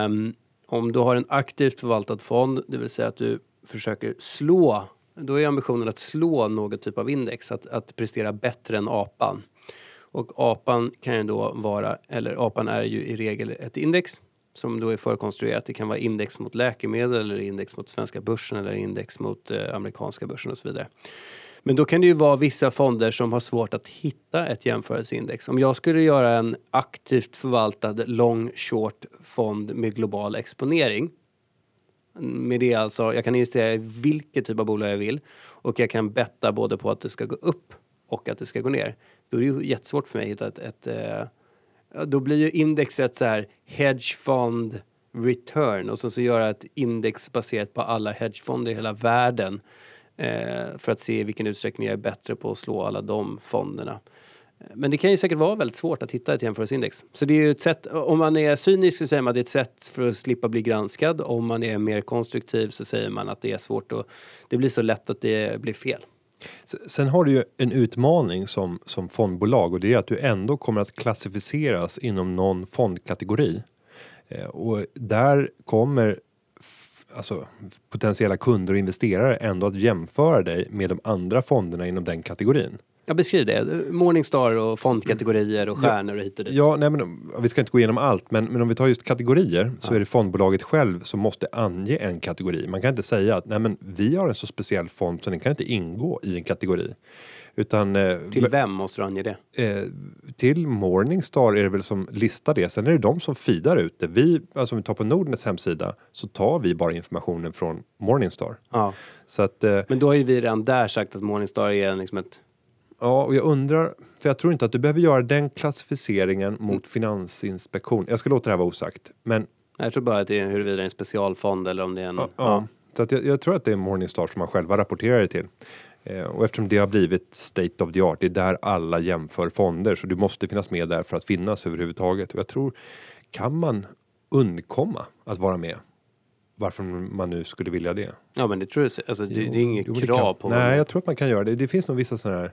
um, om du har en aktivt förvaltad fond, det vill säga att du försöker slå, då är ambitionen att slå någon typ av index, att, att prestera bättre än apan. Och apan kan ju då vara, eller apan är ju i regel ett index som då är förkonstruerat. Det kan vara index mot läkemedel eller index mot svenska börsen eller index mot eh, amerikanska börsen och så vidare. Men då kan det ju vara vissa fonder som har svårt att hitta ett jämförelseindex. Om jag skulle göra en aktivt förvaltad long short fond med global exponering med det alltså, jag kan investera i vilket typ av bolag jag vill och jag kan betta både på att det ska gå upp och att det ska gå ner. Då är det ju jättesvårt för mig att hitta ett, ett eh, då blir ju indexet så här hedgefond return och sen så göra ett index baserat på alla hedgefonder i hela världen Eh, för att se i vilken utsträckning jag är bättre på att slå alla de fonderna. Eh, men det kan ju säkert vara väldigt svårt att hitta ett jämförelseindex. Så det är ju ett sätt, om man är cynisk så säger man att det är ett sätt för att slippa bli granskad. Om man är mer konstruktiv så säger man att det är svårt och det blir så lätt att det blir fel. Sen har du ju en utmaning som, som fondbolag och det är att du ändå kommer att klassificeras inom någon fondkategori. Eh, och där kommer alltså, potentiella kunder och investerare ändå att jämföra dig med de andra fonderna inom den kategorin. Ja, beskriv det. Morningstar och fondkategorier och stjärnor och hit och dit. Ja, nej, men, vi ska inte gå igenom allt, men, men om vi tar just kategorier så är det fondbolaget själv som måste ange en kategori. Man kan inte säga att nej, men vi har en så speciell fond så den kan inte ingå i en kategori. Utan, eh, Till vem måste du ange det? eh, till Morningstar är det väl som listar det. Sen är det de som feedar ut det. Vi, alltså om vi tar på Nordnets hemsida så tar vi bara informationen från Morningstar. Ja. Så att eh, Men då har ju vi redan där sagt att Morningstar är liksom ett... Ja, och jag undrar, för jag tror inte att du behöver göra den klassificeringen mot Finansinspektion. Jag ska låta det här vara osagt, men Jag tror bara att det är huruvida det är en specialfond eller om det är en... ja, ja. så att jag, jag tror att det är Morningstar som man själva rapporterar det till. Eh, och eftersom det har blivit state of the art, det är där alla jämför fonder, så du måste finnas med där för att finnas överhuvudtaget. Och jag tror, kan man undkomma att vara med? Varför man nu skulle vilja det? Ja, men det tror jag. Alltså, det, det är inget Jo, krav på... Nej, jag tror att man kan göra det. Det finns nog vissa sådana här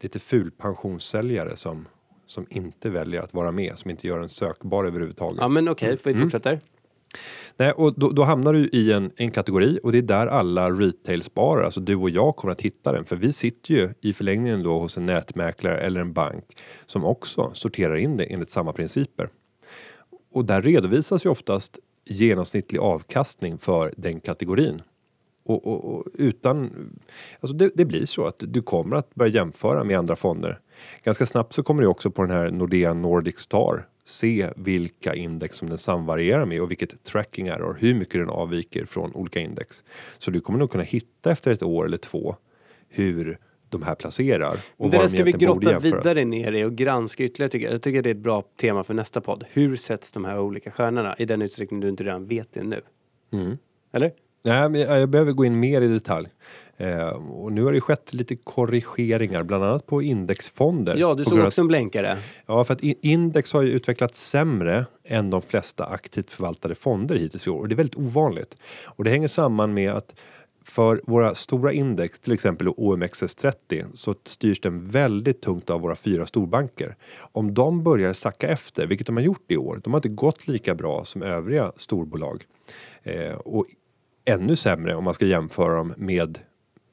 lite ful pensionssäljare som som inte väljer att vara med, som inte gör en sökbar överhuvudtaget. Ja, men okej, vi Mm. fortsätter. Nej, och då, då hamnar du i en, en kategori och det är där alla retailsparare, alltså du och jag kommer att hitta den. För vi sitter ju i förlängningen då hos en nätmäklare eller en bank som också sorterar in det enligt samma principer. Och där redovisas ju oftast genomsnittlig avkastning för den kategorin. Och, och, och utan, alltså det, det blir så att du kommer att börja jämföra med andra fonder. Ganska snabbt så kommer du också på den här Nordea Nordic Star se vilka index som den samvarierar med och vilket tracking är och hur mycket den avviker från olika index. Så du kommer nog kunna hitta efter ett år eller två hur de här placerar. Och det där ska vi grotta vidare ner i och granska ytterligare. Tycker jag. jag tycker det är ett bra tema för nästa podd. Hur sätts de här olika stjärnorna i den utsträckning du inte redan vet det nu? Mm. Eller? Nej, men jag, behöver gå in mer i detalj. Eh, och nu har det skett lite korrigeringar, bland annat på indexfonder. Ja, du såg också en blänkare. Ja, för att index har ju utvecklats sämre än de flesta aktivt förvaltade fonder hittills i år och det är väldigt ovanligt. Och det hänger samman med att för våra stora index, till exempel OMXS30, så styrs den väldigt tungt av våra fyra storbanker. Om de börjar sacka efter, vilket de har gjort i år, de har inte gått lika bra som övriga storbolag. Eh, och ännu sämre om man ska jämföra dem med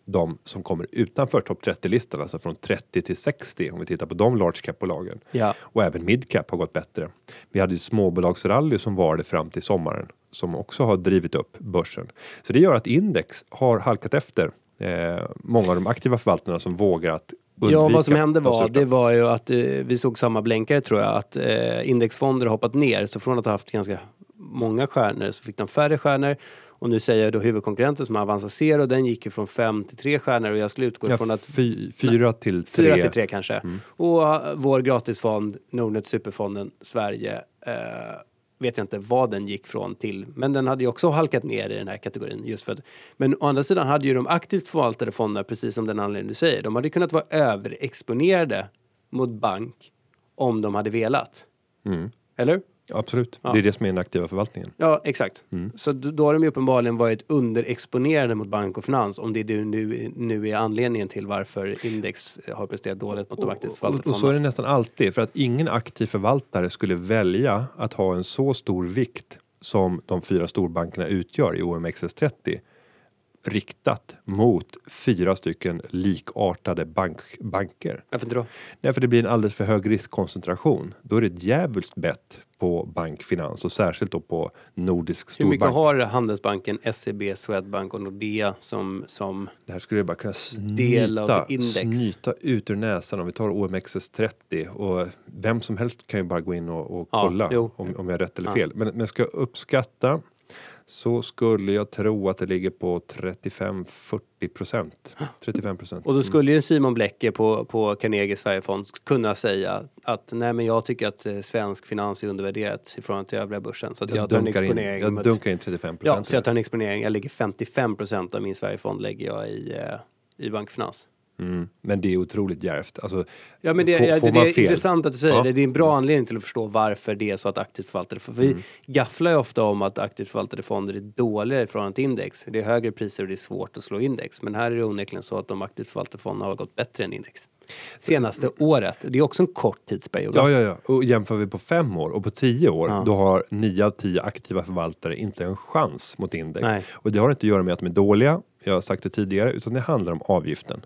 de som kommer utanför topp 30-listan, alltså från 30 till 60 om vi tittar på de large cap-bolagen. Ja. Och även midcap har gått bättre. Vi hade ju småbolagsrally som varade fram till sommaren som också har drivit upp börsen. Så det gör att index har halkat efter eh, många av de aktiva förvaltarna som vågar att Ja, vad som hände de var, det var ju att eh, vi såg samma blänkare tror jag, att eh, indexfonder har hoppat ner. Så från att ha haft ganska många stjärnor så fick de färre stjärnor. Och nu säger jag då huvudkonkurrenten som Avanza Zero, den gick ju från fem till tre stjärnor och jag skulle utgå ja, från att fy, fyra till tre. Fyra till tre kanske. Och uh, vår gratisfond, Nordnet Superfonden Sverige, eh, vet jag inte vad den gick från till. Men den hade ju också halkat ner i den här kategorin. Just för att, men å andra sidan hade ju de aktivt förvaltade fonderna, precis som den anledning du säger, de hade kunnat vara överexponerade mot bank om de hade velat. Mm. Eller? Absolut, Ja. det är det som är den aktiva förvaltningen. Ja, exakt. Mm. Så då har de ju uppenbarligen varit underexponerade mot bank och finans om det du nu, nu är anledningen till varför index har presterat dåligt mot de aktivt förvaltade och så är det nästan alltid, för att ingen aktiv förvaltare skulle välja att ha en så stor vikt som de fyra storbankerna utgör i OMXS30 riktat mot fyra stycken likartade bank, banker. Varför inte då? Därför det blir en alldeles för hög riskkoncentration. Då är det ett djävulskt bett på bankfinans och särskilt då på nordisk Hur mycket storbank. har Handelsbanken, SEB, Swedbank och Nordea som, som Det här skulle jag bara kunna snyta, index. snyta ut ur näsan om vi tar OMXS30 och vem som helst kan ju bara gå in och, och Ja, kolla jo. om, om jag har rätt eller Ja. fel. Men, men ska uppskatta så skulle jag tro att det ligger på 35-40 procent. 35 procent. och då skulle ju Simon Blecke på, på Carnegie Sverigefond kunna säga att nej men jag tycker att eh, svensk finans är undervärderat i förhållande till övriga börsen. Så att jag, jag, tar en in, exponering. om jag dunkar in 35 Ja, procent. så jag tar en exponering. Jag lägger 55 procent av min Sverigefond lägger jag i, eh, i bankfinans. Mm. Men det är otroligt djärvt. Alltså, Ja men det, får, får det, är fel? intressant att du säger Ja. det. Det är en bra anledning till att förstå varför det är så att aktivt förvaltade... För vi Mm. gafflar ju ofta om att aktivt förvaltade fonder är dåliga i förhållande till index. Det är högre priser och det är svårt att slå index. Men här är det onekligen så att de aktivt förvaltade fonderna har gått bättre än index. Senaste året. Det är också en kort tidsperiod. Ja, ja, ja. Och jämför vi på fem år och på tio år, Ja. då har nio av tio aktiva förvaltare inte en chans mot index. Nej. Och det har inte att göra med att de är dåliga, jag har sagt det tidigare, utan det handlar om avgiften.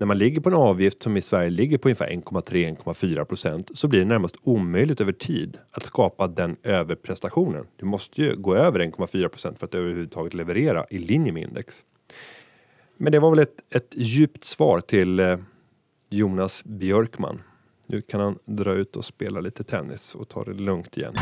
När man ligger på en avgift som i Sverige ligger på ungefär 1,3-1,4 procent så blir det närmast omöjligt över tid att skapa den överprestationen. Du måste ju gå över 1,4 procent för att överhuvudtaget leverera i linje med index. Men det var väl ett, ett djupt svar till eh, Jonas Björkman. Nu kan han dra ut och spela lite tennis och ta det lugnt igen.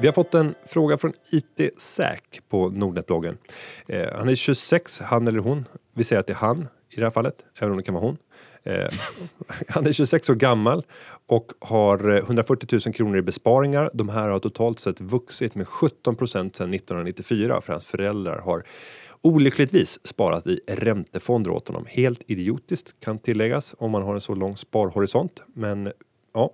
Vi har fått en fråga från IT Säk på Nordnetbloggen. Eh, han är 26, han eller hon. Vi säger att det är han i det här fallet, även om det kan vara hon. Eh, <laughs> han är 26 år gammal och har eh, 140 000 kronor i besparingar. De här har totalt sett vuxit med 17 procent sedan 1994 för hans föräldrar har olyckligtvis sparat i räntefonder åt honom. Helt idiotiskt kan tilläggas om man har en så lång sparhorisont. Men ja.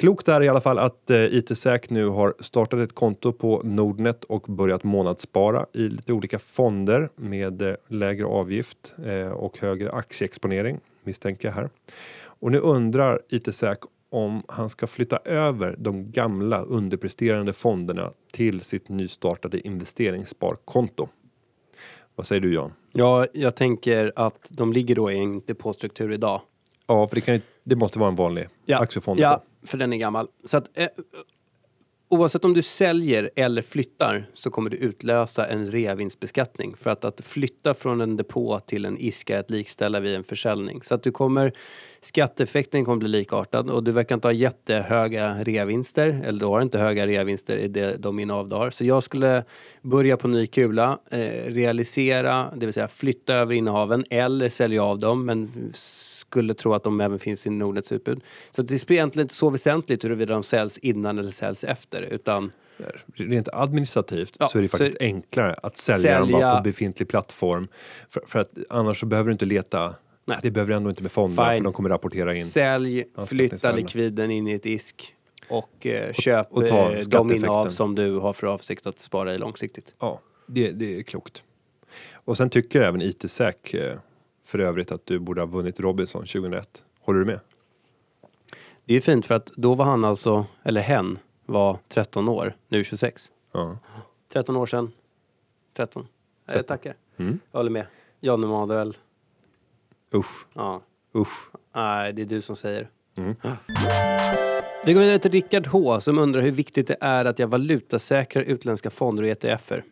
Klokt är i alla fall att eh, IT-säk nu har startat ett konto på Nordnet och börjat månadsspara i lite olika fonder med eh, lägre avgift eh, och högre aktieexponering misstänker jag här. Och nu undrar IT-säk om han ska flytta över de gamla underpresterande fonderna till sitt nystartade investeringssparkonto. Vad säger du Jan? Ja, jag tänker att de ligger då i en depåstruktur idag. Ja, för det, kan ju, det måste vara en vanlig Ja, aktiefond. ja för den är gammal. Så att, eh, oavsett om du säljer eller flyttar så kommer du utlösa en reavinstbeskattning. För att, att flytta från en depå till en ISK är att likställa vid en försäljning. Så att du kommer, skatteeffekten kommer bli likartad och du verkar inte ha jättehöga reavinster. Eller du har inte höga reavinster i det, de innehav du har. Så jag skulle börja på ny kula, eh, realisera, det vill säga flytta över innehaven eller sälja av dem. Men skulle tro att de även finns i Nordnets utbud. Så det spelar egentligen inte så väsentligt huruvida de säljs innan eller säljs efter utan Rent administrativt Ja, så är det faktiskt enklare att sälja, dem Sälja- bara på befintlig plattform. För, för att annars så behöver du inte leta. Nej. Det behöver ändå inte med fonderna Fine. för de kommer rapportera in. sälj, flytta likviden in i ett ISK och eh, köp och ta eh, de innehav som du har för avsikt att spara i långsiktigt. Ja, det, det är klokt. Och sen tycker även IT-säk eh, för övrigt att du borde ha vunnit Robinson 2001. Håller du med? Det är ju fint för att då var han alltså, eller hen, var 13 år, nu 26. Ja. 13 år sedan. 13. Jag 13. tackar. Mm. Jag håller med. Jan Emanuel. Usch, Ja. usch. Nej, det är du som säger. Mm. Vi går vidare till Rickard H som undrar hur viktigt det är att jag valutasäkrar utländska fonder och ETFer.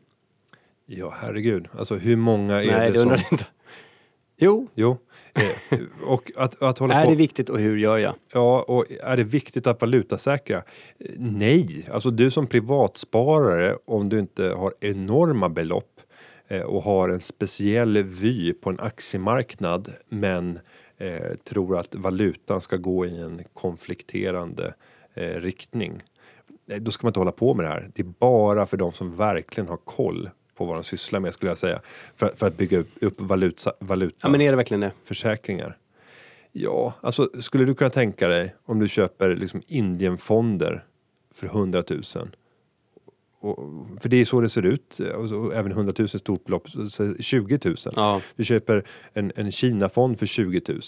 Ja, herregud. Alltså hur många är Nej, det det som... undrar jag inte. Jo, Jo. Eh, och att, att hålla är på... det viktigt och hur gör jag? Ja, och är det viktigt att valutasäkra? Nej, alltså du som privatsparare, om du inte har enorma belopp eh, och har en speciell vy på en aktiemarknad, men eh, tror att valutan ska gå i en konflikterande eh, riktning. Då ska man inte hålla på med det här. Det är bara för de som verkligen har koll på vad de sysslar med skulle jag säga. För, för att bygga upp, valuta, valuta Ja, men är det verkligen det? försäkringar. Ja, alltså skulle du kunna tänka dig om du köper liksom Indienfonder för 100 000? Och, för det är så det ser ut, och även 100 000 stort belopp, så- så 20 000. Ja. Du köper en, en Kina-fond för 20 000.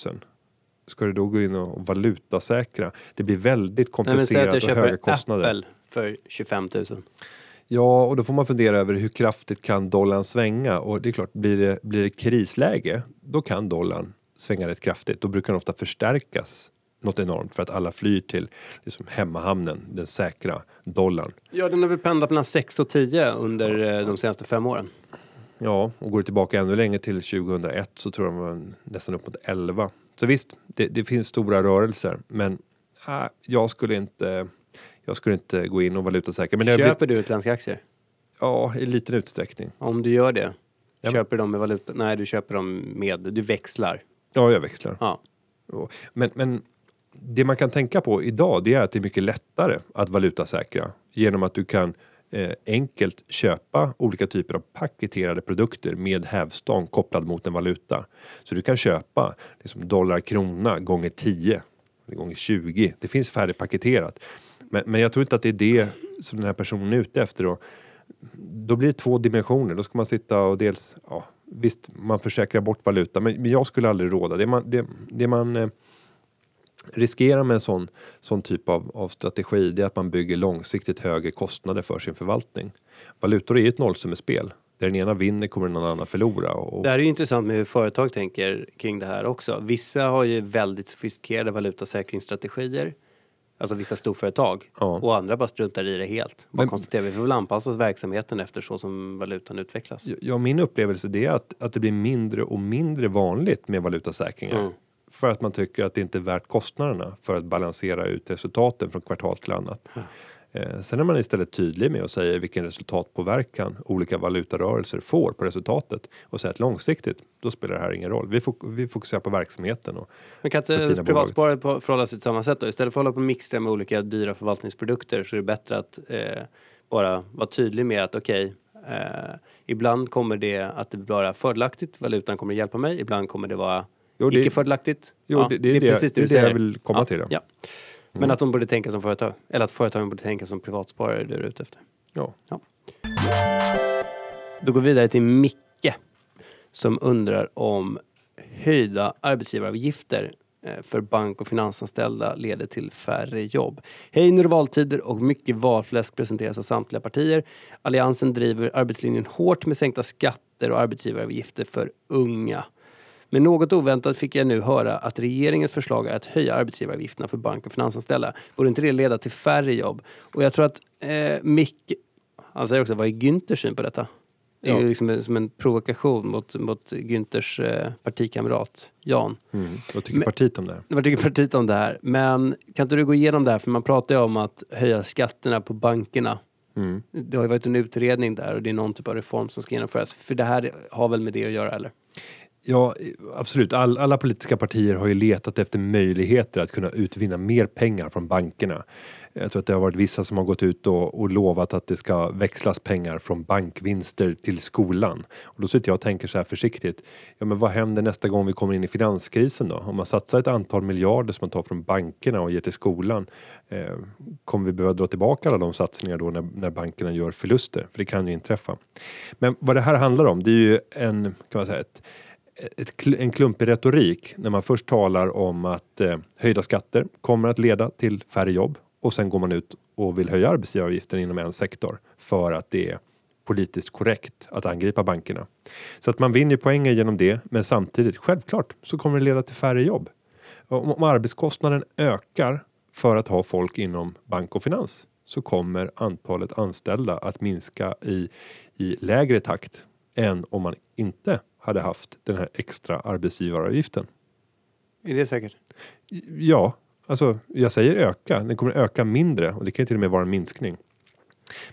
Ska du då gå in och valutasäkra? Det blir väldigt Nej, men säg att komplicerat jag och höga köper kostnader. Apple för 25 000. Ja, och då får man fundera över hur kraftigt kan dollarn svänga? Och det är klart, blir det, blir det krisläge, då kan dollarn svänga rätt kraftigt. Då brukar den ofta förstärkas något enormt för att alla flyr till liksom, hemmahamnen, den säkra dollarn. Ja, den har väl pendlat mellan 6 och 10 under eh, de senaste fem åren. Ja, och går tillbaka ännu längre till 2001 så tror jag de var nästan upp mot 11. Så visst, det, det finns stora rörelser, men äh, jag skulle inte jag skulle inte gå in och valutasäkra. Men Köper blivit, du utländska aktier? ja, i liten utsträckning. Om du gör det, Ja. köper du dem med valuta? Nej, du köper dem med, du växlar. Ja, jag växlar. Ja. Men, men det man kan tänka på idag det är att det är mycket lättare att valutasäkra genom att du kan eh, enkelt köpa olika typer av paketerade produkter med hävstång kopplad mot en valuta. Så du kan köpa liksom dollar krona gånger 10 eller gånger 20. Det finns färdigpaketerat. Men, men jag tror inte att det är det som den här personen är ute efter. Då, då blir det två dimensioner. Då ska man sitta och dels, ja, visst man försäkrar bort valuta men, men jag skulle aldrig råda. Det man, det, det man eh, riskerar med en sån, sån typ av, av strategi det är att man bygger långsiktigt högre kostnader för sin förvaltning. Valutor är ju ett nollsummespel. Där den ena vinner kommer någon annan förlora. Och, Det här är ju intressant med hur företag tänker kring det här också. Vissa har ju väldigt sofistikerade valutasäkringsstrategier. Alltså vissa storföretag. Ja. Och andra bara struntar i det helt. Bara Men- konstaterar vi får väl anpassa verksamheten efter så som valutan utvecklas. Ja, min upplevelse det är att, att det blir mindre och mindre vanligt med valutasäkringar. Mm. För att man tycker att det inte är värt kostnaderna för att balansera ut resultaten från kvartal till annat. Eh, sen är man istället tydlig med att säga vilken resultatpåverkan olika valutarörelser får på resultatet och säga att långsiktigt, då spelar det här ingen roll. Vi, fok- vi fokuserar på verksamheten. Och, Men kan inte privatsparare på- förhålla sig till samma sätt då? Istället för att hålla på och mixtra med olika dyra förvaltningsprodukter så är det bättre att eh, bara vara tydlig med att okej, eh, ibland kommer det att det vara fördelaktigt, valutan kommer att hjälpa mig, ibland kommer det vara Jo, det- icke fördelaktigt. Jo, det, det, är det, det, är det jag vill komma ja, till. Ja. Men att de borde tänka som företag, eller att företagen borde tänka som privatsparare, det är du ute efter. Ja. Då går vi vidare till Micke som undrar om höjda arbetsgivaravgifter eh, för bank och finansanställda leder till färre jobb. Hej, nu är det valtider och mycket valfläsk presenteras av samtliga partier. Alliansen driver arbetslinjen hårt med sänkta skatter och arbetsgivaravgifter för unga. Men något oväntat fick jag nu höra att regeringens förslag är att höja arbetsgivaravgifterna för bank och finansanställda. Borde inte det leda till färre jobb? Och jag tror att eh, Micke, han säger också, vad är Günthers syn på detta? Det är Ja. ju liksom en- som en provokation mot, mot Günthers eh, partikamrat Jan. Mm. Vad tycker Men- partiet om det här? Vad tycker partiet om det här? Men kan inte du gå igenom det här? För man pratar ju om att höja skatterna på bankerna. Mm. Det har ju varit en utredning där och det är någon typ av reform som ska genomföras. För det här har väl med det att göra eller? Ja, absolut. All, alla politiska partier har ju letat efter möjligheter att kunna utvinna mer pengar från bankerna. Jag tror att det har varit vissa som har gått ut och, och lovat att det ska växlas pengar från bankvinster till skolan. Och då sitter jag och tänker så här försiktigt. Ja, men vad händer nästa gång vi kommer in i finanskrisen då? Om man satsar ett antal miljarder som man tar från bankerna och ger till skolan. Eh, kommer vi behöva dra tillbaka alla de satsningar då när, när bankerna gör förluster? För det kan ju inträffa. Men vad det här handlar om, det är ju en, kan man säga, ett, ett, en klumpig retorik när man först talar om att eh, höjda skatter kommer att leda till färre jobb och sen går man ut och vill höja arbetsgivaravgiften inom en sektor för att det är politiskt korrekt att angripa bankerna. Så att man vinner poänger genom det, men samtidigt självklart så kommer det leda till färre jobb. Om, om arbetskostnaden ökar för att ha folk inom bank och finans så kommer antalet anställda att minska i, i lägre takt än om man inte hade haft den här extra arbetsgivaravgiften. Är det säkert? Ja, alltså jag säger öka. Den kommer öka mindre och det kan ju till och med vara en minskning.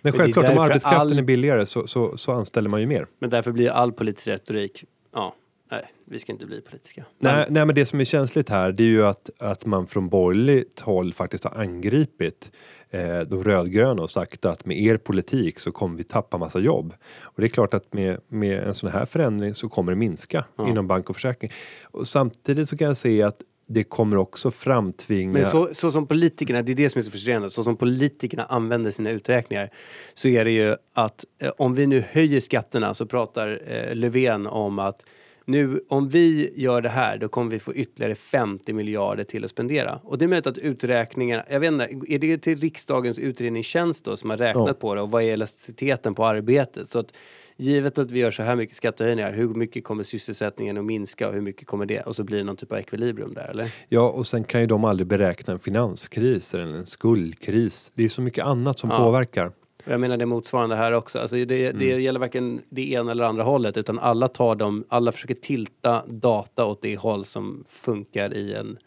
Men självklart, om arbetskraften all- är billigare så, så, så anställer man ju mer. Men därför blir all politisk retorik, ja, nej, vi ska inte bli politiska. Nej, nej, men det som är känsligt här det är ju att, att man från borgerligt håll faktiskt har angripit eh, de rödgröna och sagt att med er politik så kommer vi tappa massa jobb. Och det är klart att med, med en sån här förändring så kommer det minska Ja. inom bank och försäkring. Och samtidigt så kan jag se att det kommer också framtvinga... Men så, så som politikerna, det är det som är så frustrerande, så som politikerna använder sina uträkningar så är det ju att eh, om vi nu höjer skatterna så pratar eh, Löfven om att nu om vi gör det här då kommer vi få ytterligare 50 miljarder till att spendera. Och det är möjligt att uträkningarna, jag vet inte, är det till riksdagens utredningstjänst då som har räknat Ja. på det och vad är elasticiteten på arbetet? Så att givet att vi gör så här mycket skattehöjningar, hur mycket kommer sysselsättningen att minska och hur mycket kommer det? Och så blir det någon typ av ekvilibrium där eller? Ja, och sen kan ju de aldrig beräkna en finanskris eller en skuldkris. Det är så mycket annat som Ja. påverkar. Och Jag menar det motsvarande här också. Alltså det, det Mm. gäller varken det ena eller andra hållet utan alla tar dem, alla försöker tilta data åt det håll som funkar i en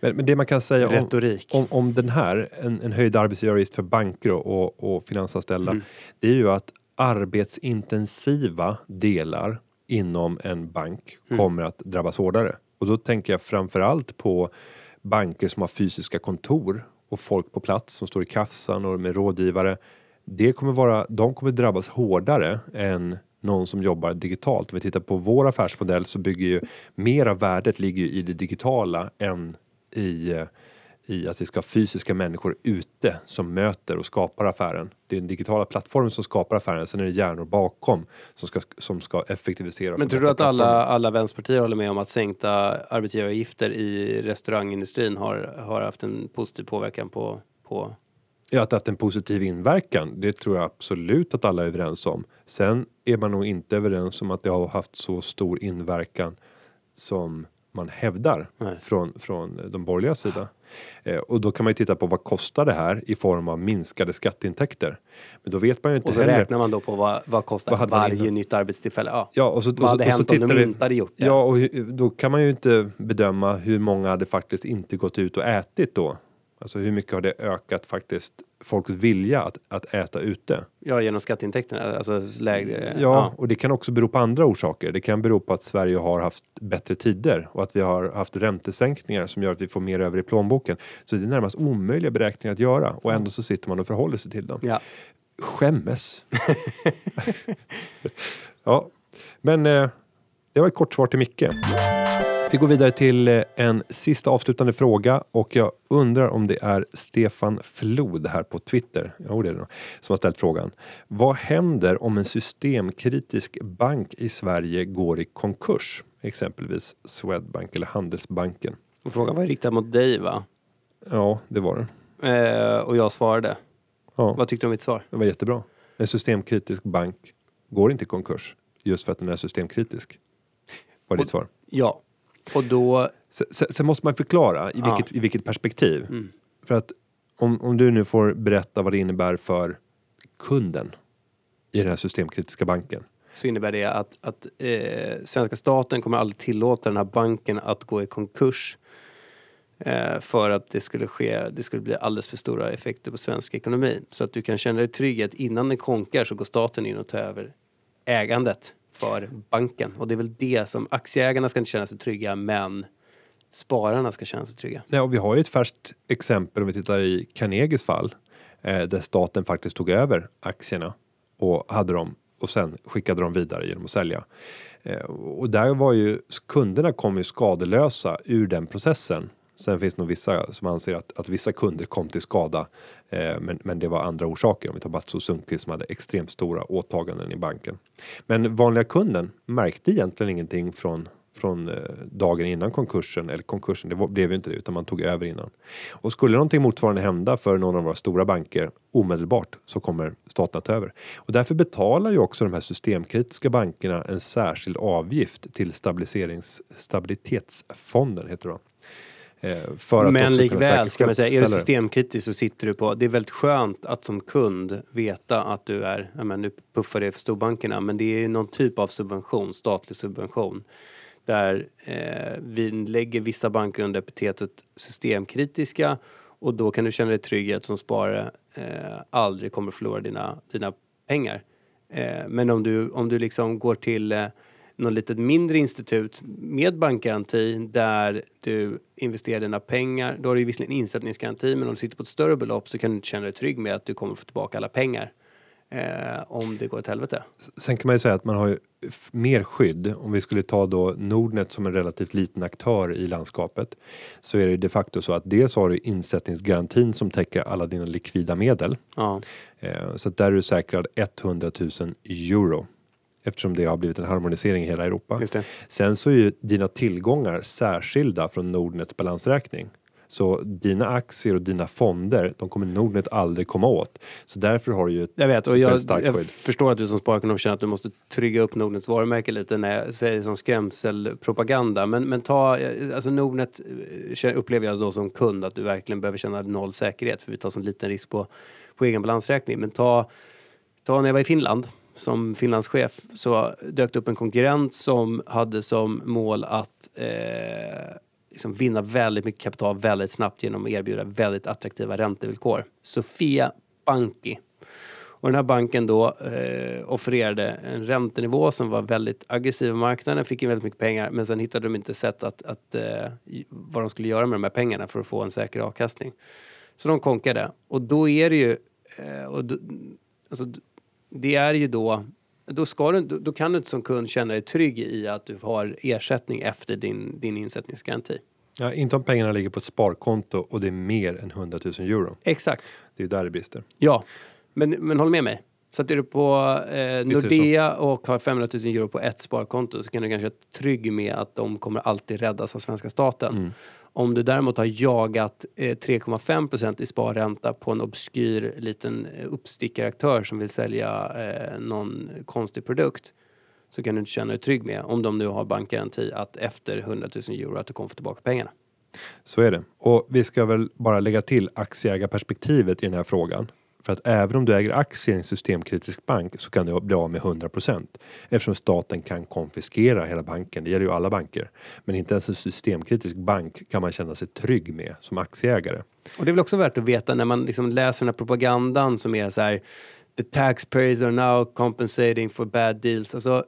Men, men det man kan säga om, retorik. om, om den här, en, en höjd arbetsgivaravgift för banker och, och, och finansanställda, Mm. det är ju att arbetsintensiva delar inom en bank Mm. kommer att drabbas hårdare. Och då tänker jag framförallt på banker som har fysiska kontor och folk på plats som står i kassan och med rådgivare. Det kommer vara, de kommer drabbas hårdare än någon som jobbar digitalt. Om vi tittar på vår affärsmodell så bygger ju mer av värdet ligger ju i det digitala än i, i att vi ska ha fysiska människor ute som möter och skapar affären. Det är den digitala plattformen som skapar affären, sen är det hjärnor bakom som ska, som ska effektivisera. Men tror du att alla, alla vänsterpartier håller med om att sänkta arbetsgivaravgifter i restaurangindustrin har, har haft en positiv påverkan på, på Ja, att det haft en positiv inverkan, det tror jag absolut att alla är överens om. Sen är man nog inte överens om att det har haft så stor inverkan som man hävdar Nej. från, från de borgerliga sida. Eh, och då kan man ju titta på vad kostar det här i form av minskade skatteintäkter. Men då vet man ju inte Och så heller. räknar man då på vad, vad kostar Vad varje nytt arbetstillfälle. Ja. Ja, och så, Vad och så, hade och hänt om de inte hade gjort det? Ja, och då kan man ju inte bedöma hur många hade faktiskt inte gått ut och ätit då. Alltså hur mycket har det ökat faktiskt folks vilja att, att äta ute? Ja, genom skatteintäkterna, alltså lägre. Ja, och det kan också bero på andra orsaker. Det kan bero på att Sverige har haft bättre tider och att vi har haft räntesänkningar som gör att vi får mer över i plånboken. Så det är närmast omöjliga beräkningar att göra och ändå så sitter man och förhåller sig till dem. ja. Skämmes! <laughs> ja, men eh, det var ett kort svar till Micke. Vi går vidare till eh, en sista avslutande fråga och jag undrar om det är Stefan Flod här på Twitter, jo det är det som har ställt frågan. Vad händer om en systemkritisk bank i Sverige går i konkurs? Exempelvis Swedbank eller Handelsbanken. Och frågan var riktad mot dig va? Ja, det var den. Eh, och jag svarade. Ja, Vad tyckte du om mitt svar? det var jättebra. En systemkritisk bank går inte i konkurs just för att den är systemkritisk. Var ditt svar. Ja. Och då... Sen, sen, måste man förklara i Ja. vilket, i vilket perspektiv. Mm. För att om, om du nu får berätta vad det innebär för kunden i den här systemkritiska banken. så innebär det att, att eh, svenska staten kommer aldrig tillåta den här banken att gå i konkurs. Eh, för att det skulle ske, det skulle bli alldeles för stora effekter på svensk ekonomi. Så att du kan känna dig trygg att innan den konkar så går staten in och tar över ägandet för banken. Och det är väl det som aktieägarna ska inte känna sig trygga men spararna ska känna sig trygga. Ja, och vi har ju ett färskt exempel om vi tittar i Carnegies fall. Eh, där staten faktiskt tog över aktierna och hade dem och sen skickade dem vidare genom att sälja. Eh, och där var ju kunderna kom ju skadelösa ur den processen. Sen finns det nog vissa som anser att, att vissa kunder kom till skada. Eh, men, men det var andra orsaker. Om vi tar Mats och Sundqvist som hade extremt stora åtaganden i banken. Men vanliga kunden märkte egentligen ingenting från från eh, dagen innan konkursen, eller konkursen, det blev ju inte det utan man tog över innan. Och skulle någonting motsvarande hända för någon av våra stora banker omedelbart så kommer staten att ta över. Och därför betalar ju också de här systemkritiska bankerna en särskild avgift till stabiliserings, stabilitetsfonden heter det va? Eh, för att men också kunna likväl ska man säga, är du systemkritisk så sitter du på, det är väldigt skönt att som kund veta att du är, ja men nu puffar det för storbankerna, men det är ju någon typ av subvention, statlig subvention. Där eh, vi lägger vissa banker under epitetet systemkritiska och då kan du känna dig trygg att som sparare eh, aldrig kommer förlora dina, dina pengar. Eh, men om du, om du liksom går till eh, något litet mindre institut med bankgaranti där du investerar dina pengar. Då har du ju visserligen insättningsgaranti men om du sitter på ett större belopp så kan du inte känna dig trygg med att du kommer få tillbaka alla pengar. Eh, om det går åt helvete. Sen kan man ju säga att man har ju mer skydd. Om vi skulle ta då Nordnet som en relativt liten aktör i landskapet så är det ju de facto så att dels har du insättningsgarantin som täcker alla dina likvida medel. Ja, Eh, så att där är du säkrad 100 000 euro eftersom det har blivit en harmonisering i hela Europa. Sen så är ju dina tillgångar särskilda från Nordnets balansräkning. Så dina aktier och dina fonder, de kommer Nordnet aldrig komma åt. Så därför har du ju ett Jag vet och jag, jag förstår att du som sparekonom känner att du måste trygga upp Nordnets varumärke lite när jag säger som skrämselpropaganda. Men, men ta, eh, alltså Nordnet eh, upplever jag då som kund att du verkligen behöver känna noll säkerhet för vi tar sån liten risk på, på egen balansräkning. Men ta, ta när jag var i Finland som finlandschef så dök det upp en konkurrent som hade som mål att eh, liksom vinna väldigt mycket kapital väldigt snabbt genom att erbjuda väldigt attraktiva räntevillkor. Sofia Banki. Och den här banken då eh, offererade en räntenivå som var väldigt aggressiv i marknaden, fick in väldigt mycket pengar men sen hittade de inte sätt att, att eh, vad de skulle göra med de här pengarna för att få en säker avkastning. Så de konkade. Och då är det ju, eh, och då, alltså, det är ju då, då, ska du, då, kan du inte som kund känna dig trygg i att du har ersättning efter din, din insättningsgaranti. Ja, inte om pengarna ligger på ett sparkonto och det är mer än 100 000 euro. Exakt. Det är ju där det brister. Ja, men, men håll med mig. Så att är du på eh, Nordea och har 500 000 euro på ett sparkonto så kan du kanske vara trygg med att de kommer alltid räddas av svenska staten. Mm. Om du däremot har jagat eh, 3,5% i sparränta på en obskyr liten eh, uppstickaraktör som vill sälja eh, någon konstig produkt så kan du inte känna dig trygg med, om de nu har bankgaranti, att efter 100 000 euro att du kommer få tillbaka pengarna. Så är det. Och vi ska väl bara lägga till aktieägarperspektivet i den här frågan. För att även om du äger aktier i en systemkritisk bank så kan du bli av med 100% eftersom staten kan konfiskera hela banken. Det gäller ju alla banker. Men inte ens en systemkritisk bank kan man känna sig trygg med som aktieägare. Och det är väl också värt att veta när man liksom läser den här propagandan som är så här The taxpayers are now compensating for bad deals. Alltså,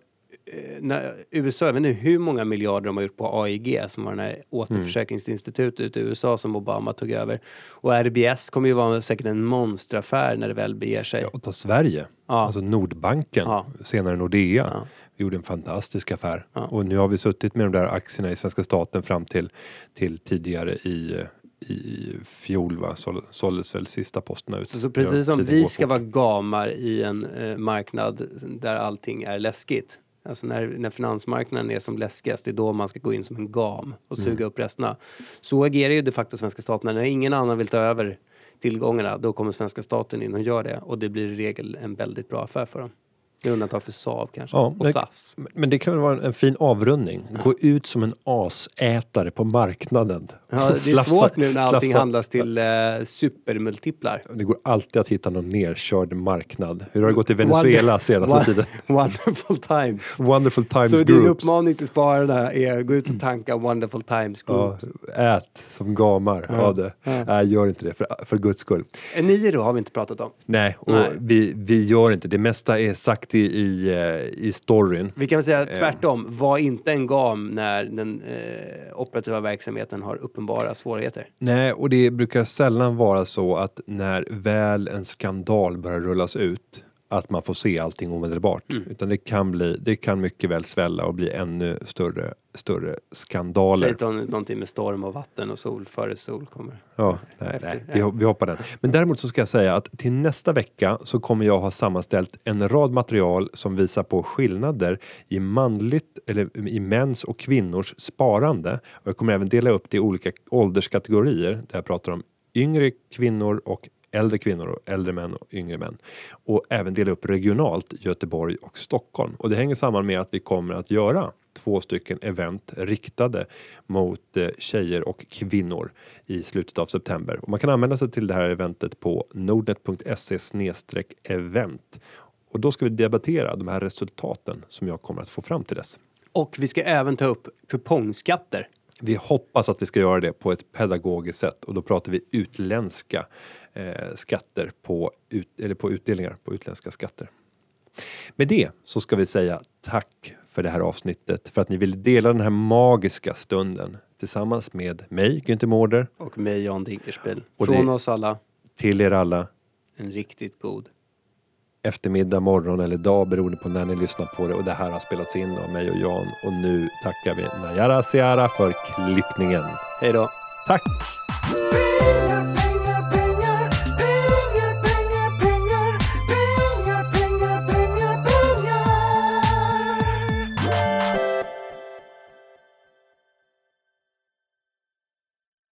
när USA, jag vet inte hur många miljarder de har gjort på AIG som var den här återförsäkringsinstitutet i USA som Obama tog över. Och RBS kommer ju vara säkert en monsteraffär när det väl beger sig. Ja, och ta Sverige, ja. alltså Nordbanken, ja. senare Nordea. Ja. Vi gjorde en fantastisk affär. Och nu har vi suttit med de där aktierna i svenska staten fram till, till tidigare i i fjol va, såldes väl sista posterna ut. Så, så precis som vi ska vara gamar i en eh, marknad där allting är läskigt Alltså när, när finansmarknaden är som läskigast, det är då man ska gå in som en gam och suga mm. upp resterna. Så agerar ju de facto svenska staten. När ingen annan vill ta över tillgångarna, då kommer svenska staten in och gör det. Och det blir i regel en väldigt bra affär för dem. Med undantag för Saab kanske. Ja, och det, SAS. Men det kan väl vara en fin avrundning. Gå ut som en asätare på marknaden. Ja, det är <laughs> slafsa, svårt nu när allting slafsa. handlas till eh, supermultiplar. Det går alltid att hitta någon nerkörd marknad. Hur har det gått i Venezuela Wonder, senaste tiden? <laughs> Wonderful times. Wonderful times Så groups. din uppmaning till spararna är gå ut och tanka Wonderful times groups. Ja, ät som gamar ja. av det. Ja. Nej, gör inte det för, för guds skull. Eniro har vi inte pratat om. Nej, och Nej. Vi, vi gör inte det. mesta är sagt i, i, eh, i storyn. Vi kan väl säga eh. tvärtom, var inte en gam när den eh, operativa verksamheten har uppenbara svårigheter. Nej, och det brukar sällan vara så att när väl en skandal börjar rullas ut att man får se allting omedelbart. Mm. Utan det kan, bli, det kan mycket väl svälla och bli ännu större, större skandaler. Säg någonting med storm och vatten och sol före sol kommer. Ja, nej, nej, vi, vi hoppar den. Men däremot så ska jag säga att till nästa vecka så kommer jag ha sammanställt en rad material som visar på skillnader i manligt eller i mäns och kvinnors sparande. Och jag kommer även dela upp det i olika ålderskategorier där jag pratar om yngre kvinnor och äldre kvinnor och äldre män och yngre män. Och även dela upp regionalt Göteborg och Stockholm. Och det hänger samman med att vi kommer att göra två stycken event riktade mot eh, tjejer och kvinnor i slutet av september. Och man kan använda sig till det här eventet på nordnet.se event. Och då ska vi debattera de här resultaten som jag kommer att få fram till dess. Och vi ska även ta upp kupongskatter. Vi hoppas att vi ska göra det på ett pedagogiskt sätt och då pratar vi utländska eh, skatter på, ut, eller på utdelningar på utländska skatter. Med det så ska vi säga tack för det här avsnittet, för att ni vill dela den här magiska stunden tillsammans med mig, Günther Mårder. Och mig, Jan Dinkelspiel. Från det, oss alla. Till er alla. En riktigt god eftermiddag, morgon eller dag beroende på när ni lyssnar på det och det här har spelats in av mig och Jan och nu tackar vi Najara Seara för klippningen. Hej då. Tack!